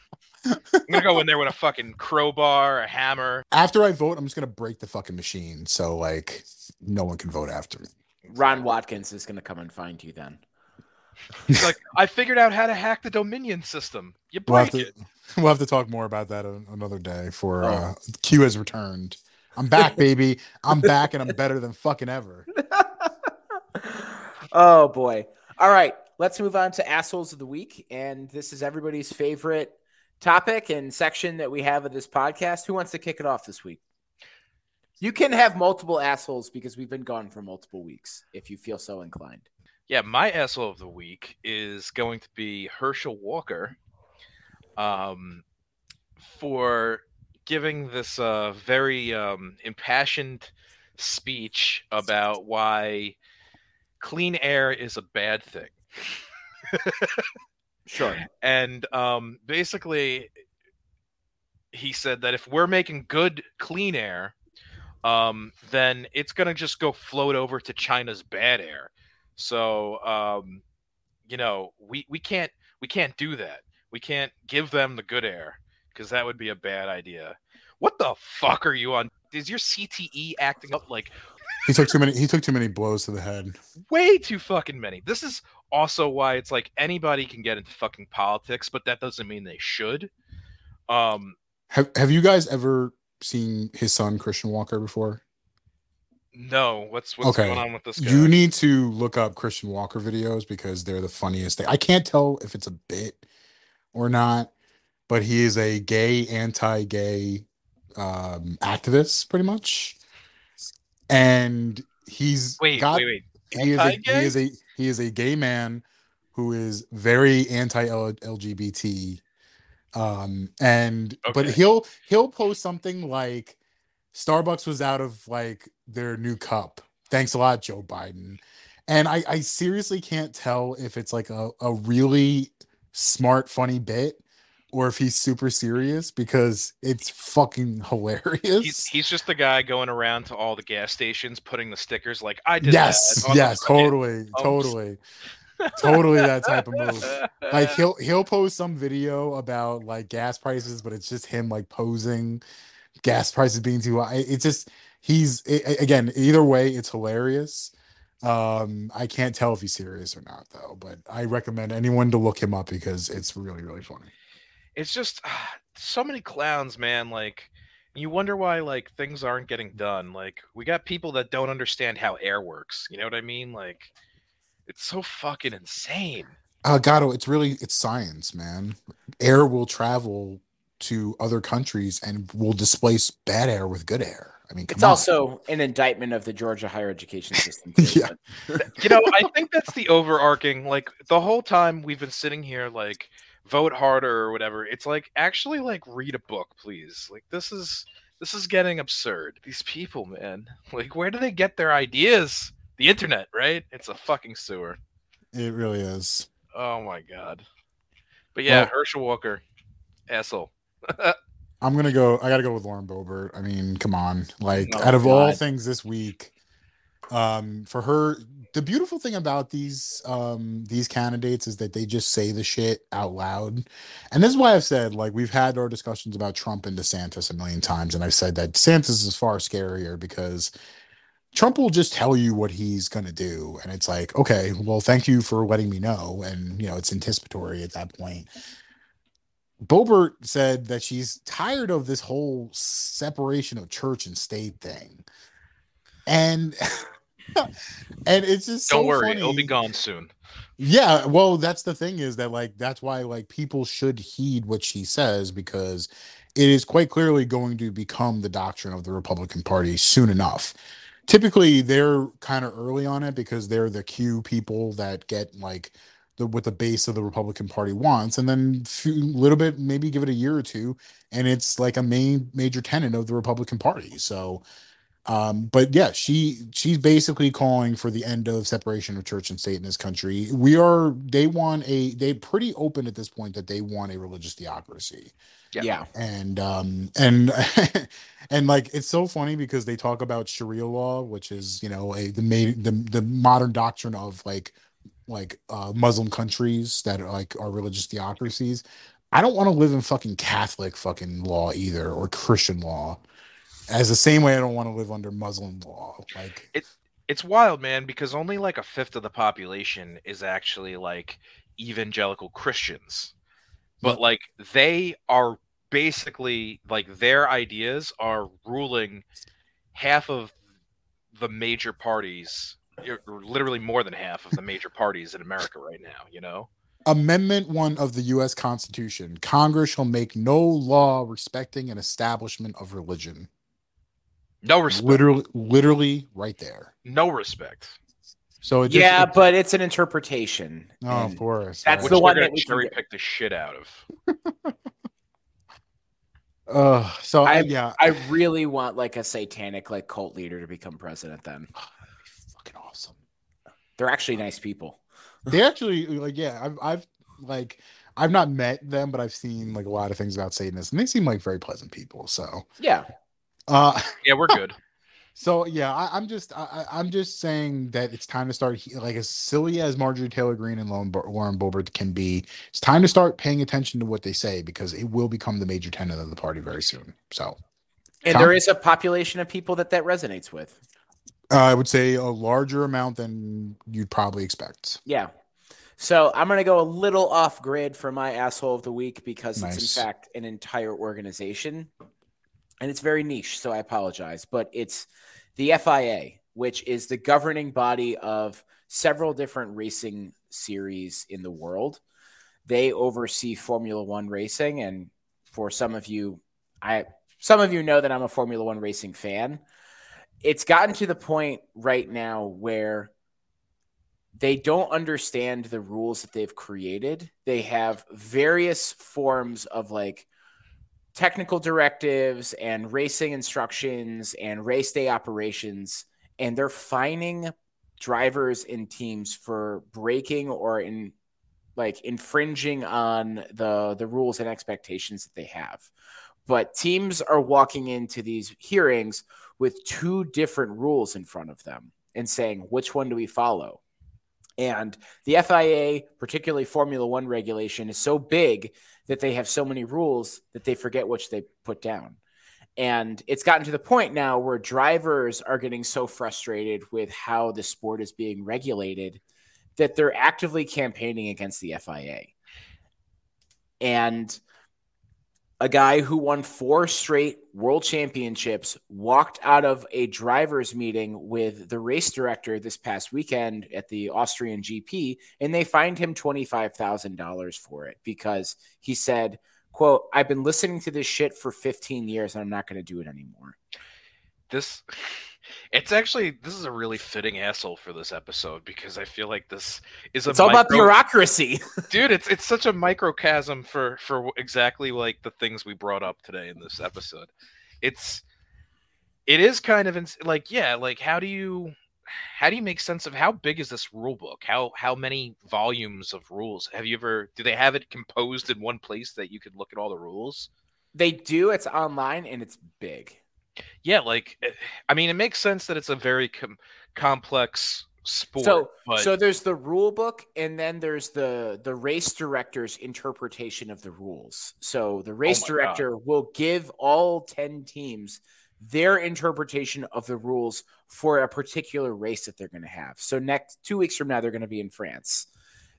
I'm gonna go in there with a fucking crowbar, a hammer. After I vote, I'm just gonna break the fucking machine, so like no one can vote after me. Ron Watkins is going to come and find you then. It's like I figured out how to hack the Dominion system. You We'll have break to it. We'll have to talk more about that another day. For Oh. uh, Q has returned. I'm back, baby. I'm back, and I'm better than fucking ever. oh boy. All right, let's move on to assholes of the week, and this is everybody's favorite topic and section that we have of this podcast. Who wants to kick it off this week? You can have multiple assholes because we've been gone for multiple weeks, if you feel so inclined. Yeah, my asshole of the week is going to be Herschel Walker, um, for giving this uh, very um, impassioned speech about why clean air is a bad thing. Sure. and um, basically he said that if we're making good clean air um, then it's going to just go float over to china's bad air so um, you know we, we can't we can't do that we can't give them the good air because that would be a bad idea what the fuck are you on is your cte acting up like He took too many. He took too many blows to the head. way too fucking many. This is also why it's like anybody can get into fucking politics, but that doesn't mean they should. Um, Have Have you guys ever seen his son Christian Walker before? no, what's what's Okay. going on with this guy? You need to look up Christian Walker videos because they're the funniest thing. I can't tell if it's a bit or not, but he is a gay, anti-gay um, activist, pretty much. And he's wait, got wait, wait. he is a, he is a he is a gay man who is very anti LGBT. Um and but he'll he'll post something like Starbucks was out of like their new cup. Thanks a lot, Joe Biden. And I, I seriously can't tell if it's like a, a really smart, funny bit or if he's super serious because it's fucking hilarious. He's, he's just the guy going around to all the gas stations putting the stickers like I did. yes, yes, totally, pumps." totally, totally that type of move. Like he'll he'll post some video about like gas prices, but it's just him like posing gas prices being too high. It's just he's a- again either way, it's hilarious. Um, I can't tell if he's serious or not though, but I recommend anyone to look him up because it's really really funny. it's just so many clowns, man. Like you wonder why like things aren't getting done. Like we got people that don't understand how air works. You know what I mean? Like it's so fucking insane. Uh, Gato, it's really it's science, man. Air will travel to other countries and will displace bad air with good air. I mean, It's on. also an indictment of the Georgia higher education system. too, Yeah. you know, I think that's the overarching. Like the whole time we've been sitting here, like vote harder or whatever. It's like actually like read a book, please. Like this is this is getting absurd. These people, man. Like where do they get their ideas? The internet, right? It's a fucking sewer. It really is. Oh my god. But yeah, Well- Herschel Walker, asshole. I'm gonna go. I gotta go with Lauren Boebert. I mean, come on. Like, Oh, out of all things this week, um, for her, the beautiful thing about these um these candidates is that they just say the shit out loud, and this is why I've said like we've had our discussions about Trump and DeSantis a million times, and I've said that DeSantis is far scarier because Trump will just tell you what he's going to do. And it's like, okay, well, thank you for letting me know. And, you know, it's anticipatory at that point. Boebert said that she's tired of this whole separation of church and state thing. And, and it's just Don't so worry, funny. it'll be gone soon. Yeah, well, that's the thing is that like that's why like people should heed what she says because it is quite clearly going to become the doctrine of the Republican Party soon enough. Typically, they're kind of early on it because they're the Q people that get like the what the base of the Republican Party wants, and then a little bit maybe give it a year or two, and it's like a main major tenet of the Republican Party. So um but yeah she she's basically calling for the end of separation of church and state in this country we are they want a they pretty open at this point that they want a religious theocracy Yeah. yeah. and um and and like it's so funny because they talk about sharia law which is you know a the main the, the modern doctrine of like like uh muslim countries that are like are religious theocracies i don't want to live in fucking catholic fucking law either or christian law as the same way i don't want to live under muslim law like It's wild, man, because only like a fifth of the population is actually like evangelical Christians. but like they are basically like their ideas are ruling half of the major parties, er, or literally more than half of the major parties in America right now. You know, Amendment one of the U.S. Constitution: Congress shall make no law respecting an establishment of religion. No respect, Literally, literally, right there. no respect. So it just, yeah, it- but it's an interpretation. oh, of course. that's right. the one that we can cherry get. pick the shit out of. Uh, so I, I- yeah, I really want like a satanic like cult leader to become president. Then fucking awesome. they're actually nice people. They actually like, yeah, I've, I've like, I've not met them, but I've seen like a lot of things about Satanists, and they seem like very pleasant people. So, Yeah, uh, Yeah, we're good. so yeah, I, I'm just, I, I- I'm just saying that it's time to start. Like as silly as Marjorie Taylor Greene and Lauren, Bo- Lauren Boebert can be, it's time to start paying attention to what they say because it will become the major tenet of the party very soon. So, and Tom? there is a population of people that that resonates with. uh, I would say a larger amount than you'd probably expect. Yeah. So I'm going to go a little off grid for my asshole of the week because it's in fact an entire organization and it's very niche. So I apologize, but it's the FIA, which is the governing body of several different racing series in the world. They oversee Formula One racing. And for some of you, I, some of you know that I'm a Formula One racing fan. It's gotten to the point right now where they don't understand the rules that they've created. They have various forms of like technical directives and racing instructions and race day operations, and they're fining drivers and teams for breaking or in like infringing on the the rules and expectations that they have. But teams are walking into these hearings with two different rules in front of them and saying, which one do we follow? And the FIA, particularly Formula One regulation, is so big that they have so many rules that they forget which they put down. And it's gotten to the point now where drivers are getting so frustrated with how the sport is being regulated that they're actively campaigning against the FIA. And a guy who won four straight world championships walked out of a driver's meeting with the race director this past weekend at the Austrian GP and they fined him $25,000 for it because he said, quote, I've been listening to this shit for 15 years and I'm not going to do it anymore. This, it's actually this is a really fitting asshole for this episode because I feel like this is a It's all about micro- bureaucracy. dude it's it's such a microcosm for for exactly like the things we brought up today in this episode it's it is kind of ins- like yeah like how do you how do you make sense of how big is this rule book how how many volumes of rules have you ever do they have it composed in one place that you could look at all the rules they do. It's online and it's big. Yeah like eh, i mean it makes sense that it's a very com- complex sport So, but so there's the rule book, and then there's the the race director's interpretation of the rules. So the race my God. director will give all ten teams their interpretation of the rules for a particular race that they're going to have. So next two weeks from now, they're going to be in France.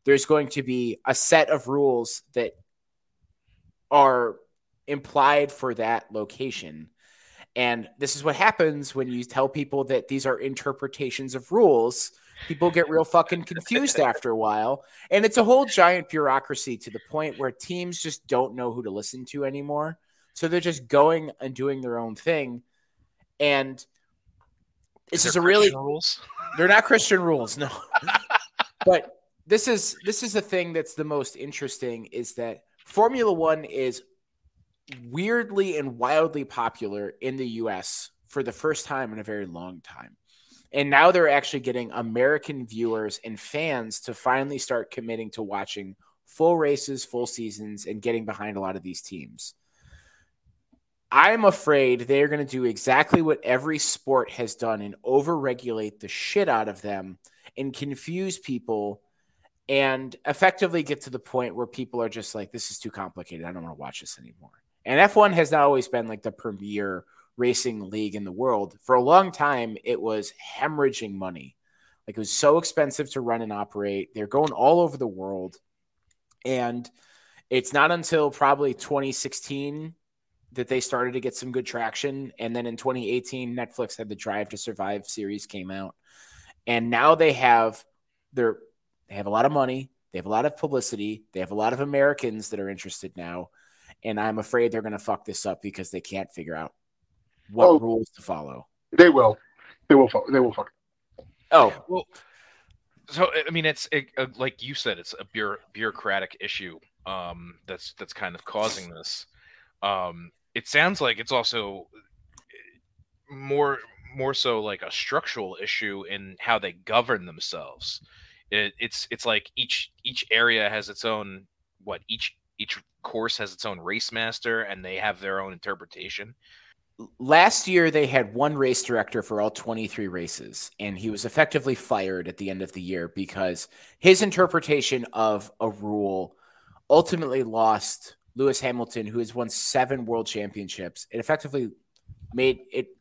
There's going to be a set of rules that are implied for that location. And this is what happens when you tell people that these are interpretations of rules. People get real fucking confused after a while. And it's a whole giant bureaucracy to the point where teams just don't know who to listen to anymore. So they're just going and doing their own thing. And this is a really rules they're not Christian rules, no. but this is this is the thing that's the most interesting is that Formula One is weirdly and wildly popular in the US for the first time in a very long time. And now they're actually getting American viewers and fans to finally start committing to watching full races, full seasons, and getting behind a lot of these teams. I'm afraid they're going to do exactly what every sport has done and overregulate the shit out of them and confuse people and effectively get to the point where people are just like, this is too complicated. I don't want to watch this anymore. And F1 has not always been like the premier racing league in the world. For a long time, it was hemorrhaging money. Like it was so expensive to run and operate. They're going all over the world. And It's not until probably 2016 that they started to get some good traction. And then in 2018, Netflix had the Drive to Survive series came out. And now they have their they have a lot of money, they have a lot of publicity, they have a lot of Americans that are interested now. And I'm afraid they're gonna fuck this up because they can't figure out what Oh. rules to follow. They will. They will. fu- They will fuck. Oh, Well, so I mean, it's it, uh, like you said, it's a bureau- bureaucratic issue um, that's that's kind of causing this. Um, it sounds like it's also uh, more more so like a structural issue in how they govern themselves. It, it's it's like each each area has its own what each each course has its own race master and they have their own interpretation. last year they had one race director for all 23 races and he was effectively fired at the end of the year because his interpretation of a rule ultimately lost lewis hamilton who has won seven world championships it effectively made it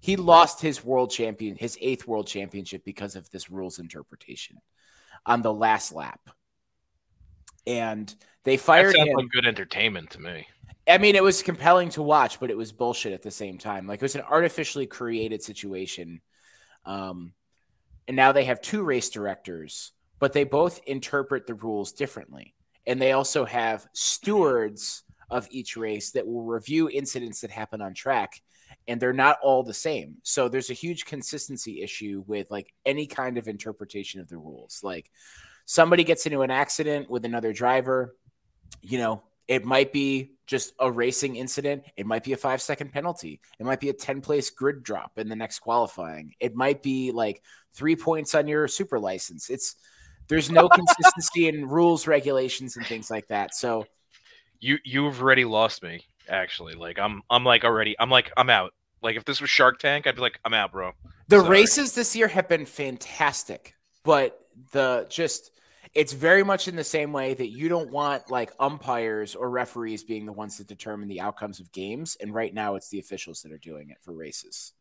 he lost his world champion his eighth world championship because of this rules interpretation on the last lap and they fired sounds him like good entertainment to me. I mean, it was compelling to watch, but it was bullshit at the same time. Like it was an artificially created situation. Um, and now they have two race directors, but they both interpret the rules differently. And they also have stewards of each race that will review incidents that happen on track. And they're not all the same. So there's a huge consistency issue with like any kind of interpretation of the rules. Like somebody gets into an accident with another driver, you know, it might be just a racing incident. It might be a five second penalty. It might be a 10 place grid drop in the next qualifying. It might be like three points on your super license. It's there's no consistency in rules, regulations, and things like that. So you you've already lost me actually like i'm i'm like already i'm like i'm out like if this was shark tank i'd be like i'm out bro the Sorry. races this year have been fantastic, but the just it's very much in the same way that you don't want like umpires or referees being the ones that determine the outcomes of games. And right now it's the officials that are doing it for races.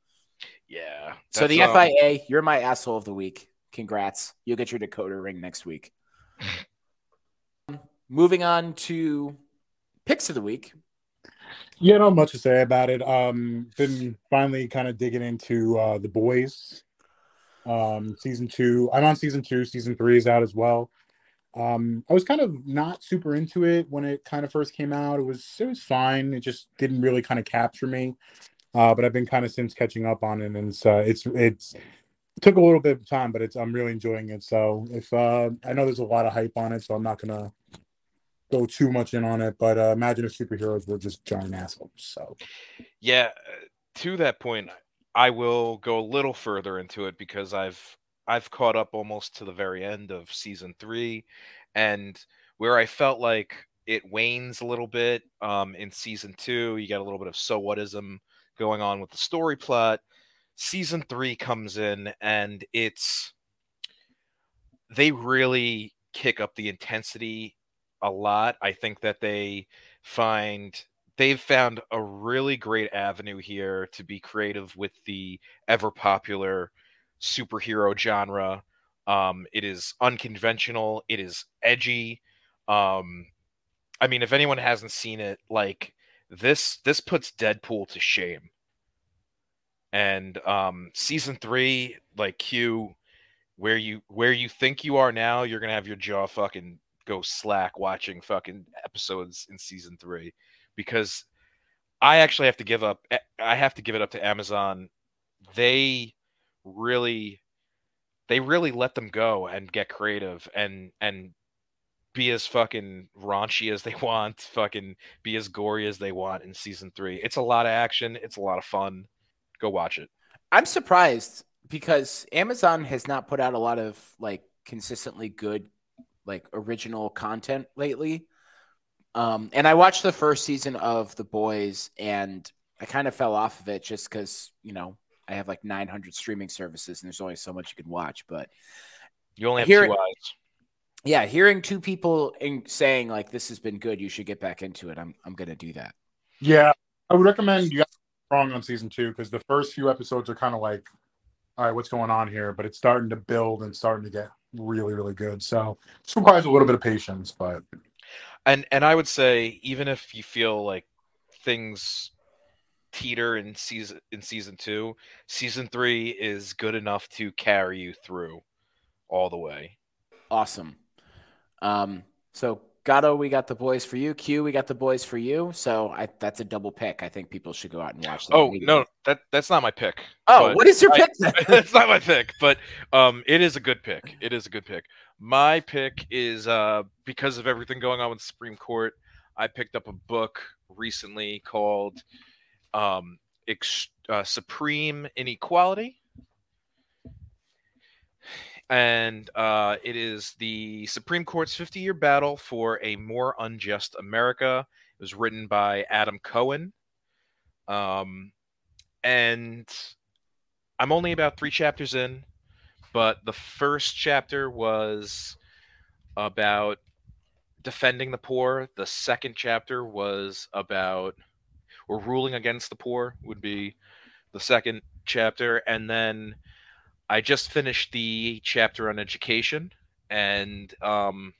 yeah So the um, FIA, you're my asshole of the week. Congrats. You'll get your decoder ring next week. Moving on to picks of the week. Yeah, not much to say about it. Um, been finally kind of digging into uh the boys. Um, season two. I'm on season two. Season three is out as well. Um, I was kind of not super into it when it kind of first came out. It was it was fine. It just didn't really kind of capture me. Uh, but I've been kind of since catching up on it, and it's uh, it's it's it took a little bit of time, but it's I'm really enjoying it. So if uh, I know there's a lot of hype on it, so I'm not gonna go too much in on it. But uh, imagine if superheroes were just giant assholes. So yeah uh, to that point i will go a little further into it because i've i've caught up almost to the very end of season three and where i felt like it wanes a little bit um in season two you got a little bit of so whatism going on with the story plot. Season three comes in and it's they really kick up the intensity a lot. I think that they find they've found a really great avenue here to be creative with the ever popular superhero genre. Um, it is unconventional. It is edgy. Um, I mean, if anyone hasn't seen it, like this, this puts Deadpool to shame. And um, season three, like Q, where you where you think you are now, you're gonna have your jaw fucking go slack watching fucking episodes in season three because I actually have to give up. I have to give it up to Amazon. They really, they really let them go and get creative and and be as fucking raunchy as they want, fucking be as gory as they want in season three. It's a lot of action. It's a lot of fun. Go watch it. I'm surprised because Amazon has not put out a lot of like consistently good like original content lately. Um, and I watched the first season of The Boys and I kind of fell off of it just because, you know, I have like 900 streaming services and there's only so much you can watch. But You only have Here- two eyes. yeah, hearing two people in, saying like this has been good, you should get back into it. I'm I'm gonna do that. Yeah, I would recommend you guys wrong on season two because the first few episodes are kind of like, all right, what's going on here? But it's starting to build and starting to get really, really good. So it requires a little bit of patience, but and and I would say even if you feel like things teeter in season in season two, season three is good enough to carry you through all the way. Awesome. Um, so Gatto, we got the boys for you. Q, we got the boys for you. So I, that's a double pick. I think people should go out and watch. That Oh no, that that's not my pick. Oh, what is your I- pick? then? it's not my pick, but um, it is a good pick. It is a good pick. My pick is uh, because of everything going on with the Supreme Court. I picked up a book recently called um, Ex- uh, "Supreme Inequality," and uh, it is the Supreme Court's 50-year battle for a more unjust America. It was written by Adam Cohen. Um, and I'm only about three chapters in, but the first chapter was about defending the poor. The second chapter was about or ruling against the poor would be the second chapter, and then I just finished the chapter on education, and um,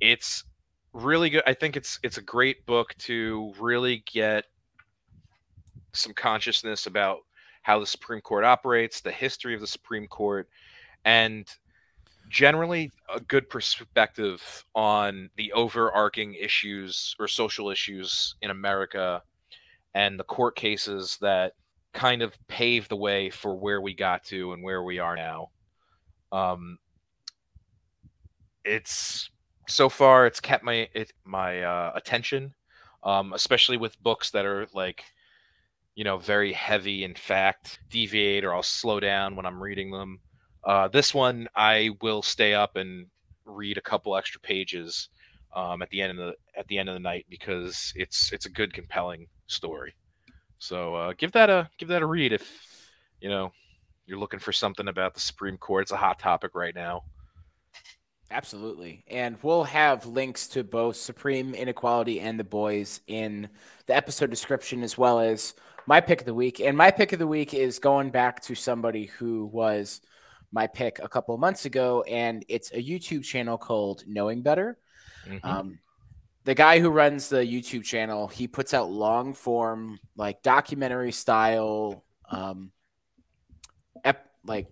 it's really good. I think it's it's a great book to really get some consciousness about how the Supreme Court operates, the history of the Supreme Court, and generally a good perspective on the overarching issues or social issues in America and the court cases that kind of paved the way for where we got to and where we are now. Um, it's so far it's kept my it, my uh, attention, um, especially with books that are like you know very heavy in fact deviate or i'll slow down when i'm reading them uh, this one i will stay up and read a couple extra pages um, at the end of the at the end of the night because it's it's a good compelling story so uh, give that a give that a read if you know you're looking for something about the supreme court it's a hot topic right now Absolutely. And we'll have links to both Supreme Inequality and The Boys in the episode description, as well as my pick of the week. And my pick of the week is going back to somebody who was my pick a couple of months ago, and it's a YouTube channel called Knowing Better. Mhm. Um, the guy who runs the YouTube channel, he puts out long form, like documentary style, um, ep- like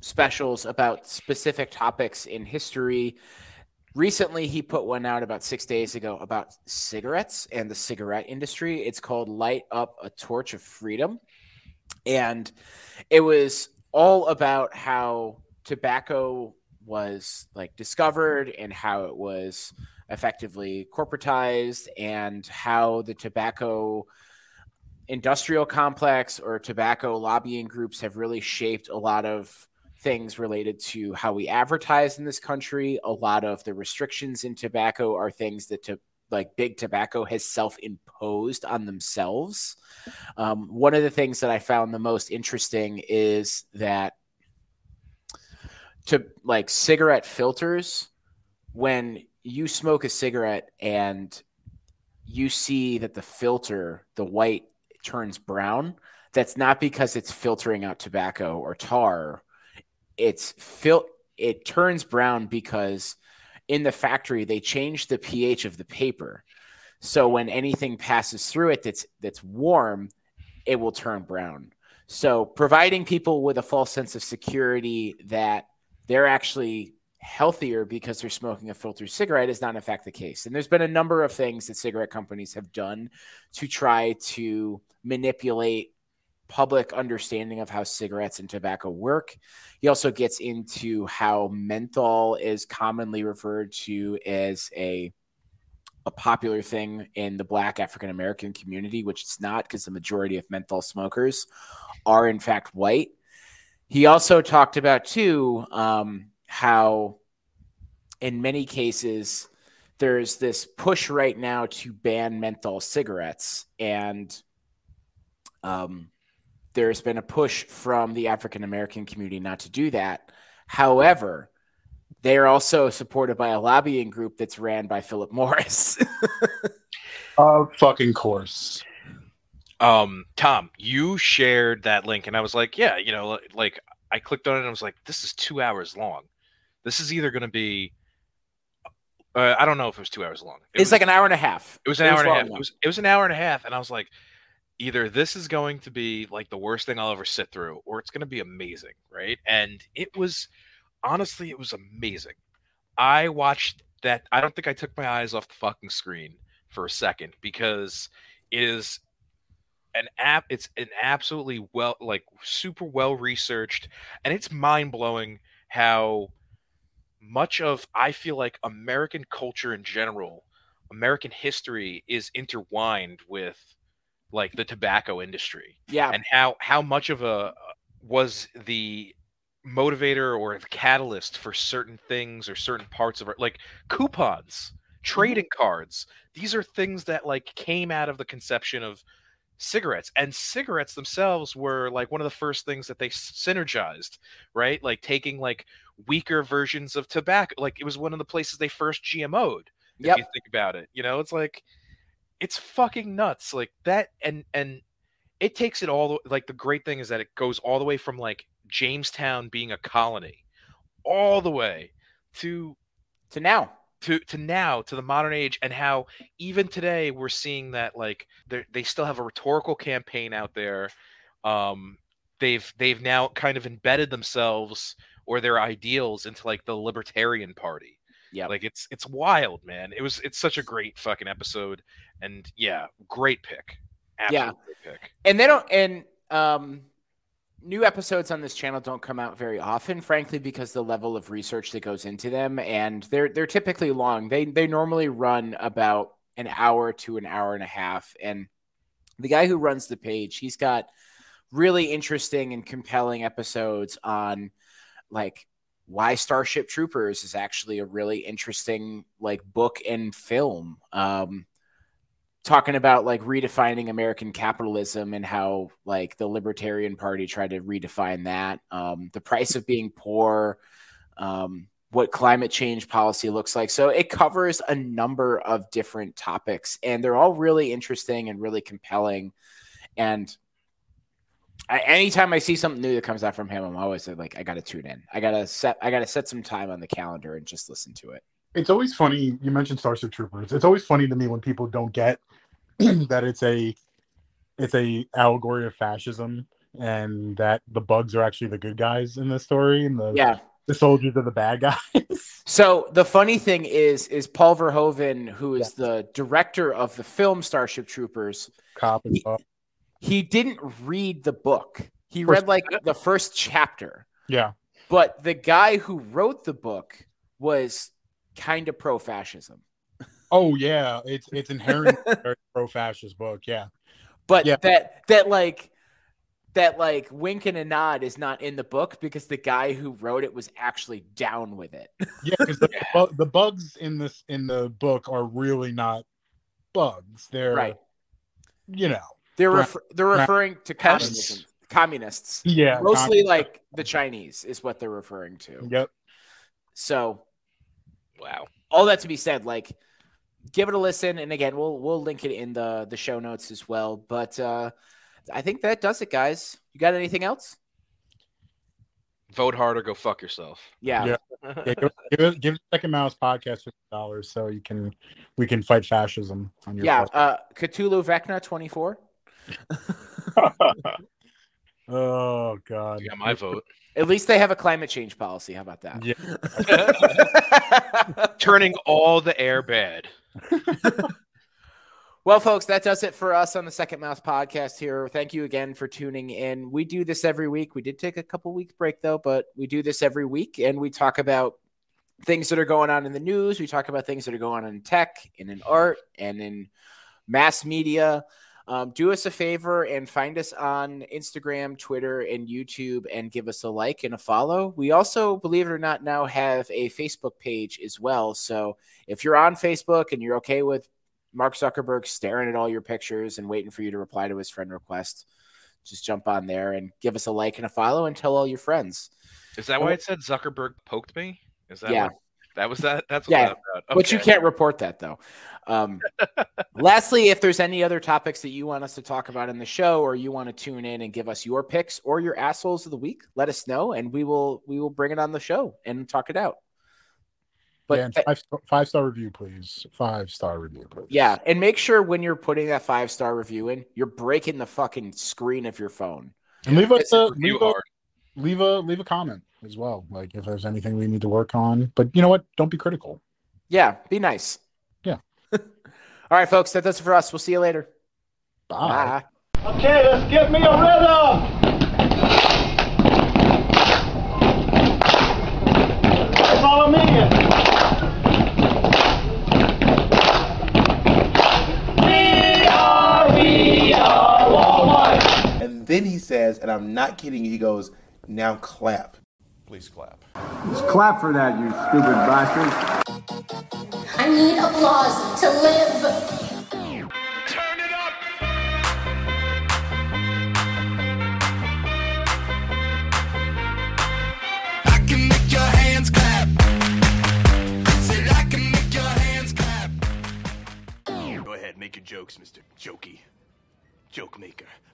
specials about specific topics in history. Recently, he put one out about six days ago about cigarettes and the cigarette industry. It's called Light Up a Torch of Freedom. And it was all about how tobacco was like discovered and how it was effectively corporatized and how the tobacco industrial complex or tobacco lobbying groups have really shaped a lot of things related to how we advertise in this country. A lot of the restrictions in tobacco are things that to, like big tobacco has self-imposed on themselves. Um, one of the things that I found the most interesting is that to like cigarette filters, when you smoke a cigarette and you see that the filter, the white turns brown, that's not because it's filtering out tobacco or tar. It's fil- it turns brown because in the factory they change the pH of the paper. So when anything passes through it that's that's warm, it will turn brown. So providing people with a false sense of security that they're actually healthier because they're smoking a filtered cigarette is not in fact the case. And there's been a number of things that cigarette companies have done to try to manipulate public understanding of how cigarettes and tobacco work. He also gets into how menthol is commonly referred to as a a popular thing in the black African American community, which it's not because the majority of menthol smokers are in fact white. He also talked about too um, how, in many cases, there's this push right now to ban menthol cigarettes, and um, there's been a push from the African American community not to do that. However, they are also supported by a lobbying group that's ran by Philip Morris. Of fucking course. um tom you shared that link and i was like yeah you know like i clicked on it and i was like this is two hours long this is either going to be Uh, I don't know if it was two hours long. It It's was, like an hour and a half. it was an it hour was and a half. enough. It was it was an hour and a half, and I was like, either this is going to be like the worst thing I'll ever sit through, or it's going to be amazing, right? And it was honestly, it was amazing. I watched that. I don't think I took my eyes off the fucking screen for a second because it is an app. It's an absolutely well, like super well researched, and it's mind blowing how much of I feel like American culture in general, American history is intertwined with like the tobacco industry Yeah. and how how much of a was the motivator or the catalyst for certain things or certain parts of it like coupons mm-hmm. trading cards these are things that like came out of the conception of cigarettes and cigarettes themselves were like one of the first things that they synergized right like taking like weaker versions of tobacco like it was one of the places they first gmo'd if Yep. you think about it you know it's like it's fucking nuts like that and and it takes it all the- like the great thing is that it goes all the way from like jamestown being a colony all the way to To now. to to now to the modern age and how even today we're seeing that like they they still have a rhetorical campaign out there um they've they've now kind of embedded themselves or their ideals into like the libertarian party Yep. like it's it's wild man it was it's such a great fucking episode and yeah great pick Yeah. Absolute pick and they don't and um new episodes on this channel don't come out very often frankly because the level of research that goes into them and they're they're typically long they they normally run about an hour to an hour and a half and the guy who runs the page he's got really interesting and compelling episodes on like why starship troopers is actually a really interesting like book and film um talking about like redefining American capitalism and how like the Libertarian Party tried to redefine that. Um, the price of being poor, um, what climate change policy looks like. So it covers a number of different topics, and they're all really interesting and really compelling. And I, anytime I see something new that comes out from him, I'm always like, I got to tune in. I gotta set. I gotta set some time on the calendar and just listen to it. It's always funny. You mentioned Starship Troopers. It's always funny to me when people don't get that it's a it's a allegory of fascism and that the bugs are actually the good guys in this story and the Yeah. the soldiers are the bad guys. So the funny thing is, is Paul Verhoeven, who is the director of the film Starship Troopers, Cop and bug. He didn't read the book. He First- read like the first chapter, Yeah. but the guy who wrote the book was kind of pro-fascism. Oh yeah. It's it's inherently pro fascist book. Yeah. But Yeah. that that like that like wink and a nod is not in the book because the guy who wrote it was actually down with it. Yeah, because the, bu- the bugs in this in the book are really not bugs. They're Right. you know. They're Right. refer- they're Right. referring to Pests. communists. Yeah. Mostly con- like the Chinese is what they're referring to. Yep. So wow all that to be said, like give it a listen. And again, we'll we'll link it in the the show notes as well. But uh I think that does it, guys. You got anything else? vote hard or go fuck yourself Yeah. Yeah. Yeah, give, give, it- give Second Mouse podcast fifty dollars so you can we can fight fascism on your Yeah. podcast. Uh Cthulhu Vecna 24. Oh god. you got my vote At least they have a climate change policy. How about that? Yeah. turning all the air bad Well, folks, that does it for us on the Second Mouse podcast here. Thank you again for tuning in. We do this every week. We did take a couple weeks break though, but we do this every week and we talk about things that are going on in the news. We talk about things that are going on in tech and in art and in mass media. Um, do us a favor and find us on Instagram, Twitter, and YouTube and give us a like and a follow. We also, believe it or not, now have a Facebook page as well. So if you're on Facebook and you're okay with Mark Zuckerberg staring at all your pictures and waiting for you to reply to his friend request, just jump on there and give us a like and a follow and tell all your friends. is that why it said zuckerberg poked me is that Yeah. what, that was that that's what Yeah. that about. But you can't report that though. Um, lastly, if there's any other topics that you want us to talk about in the show, or you want to tune in and give us your picks or your assholes of the week, let us know, and we will we will bring it on the show and talk it out. But yeah, and five five star review, please. Five star review, please. yeah, and make sure when you're putting that five star review in, you're breaking the fucking screen of your phone. and leave us a leave a, leave a leave a comment as well. Like if there's anything we need to work on. But you know what? Don't be critical. Yeah, be nice. Yeah. All right, folks, that does it for us. We'll see you later. Bye. Bye. Okay, let's get me a rhythm. Follow me. We are, we are Walmart. And then he says, and I'm not kidding you, he goes, now clap. Please clap. Just clap for that, you stupid bastard. I need applause to live. Turn it up. I can make your hands clap. Said I can make your hands clap. Go ahead, make your jokes, Mr. Jokey. Joke maker.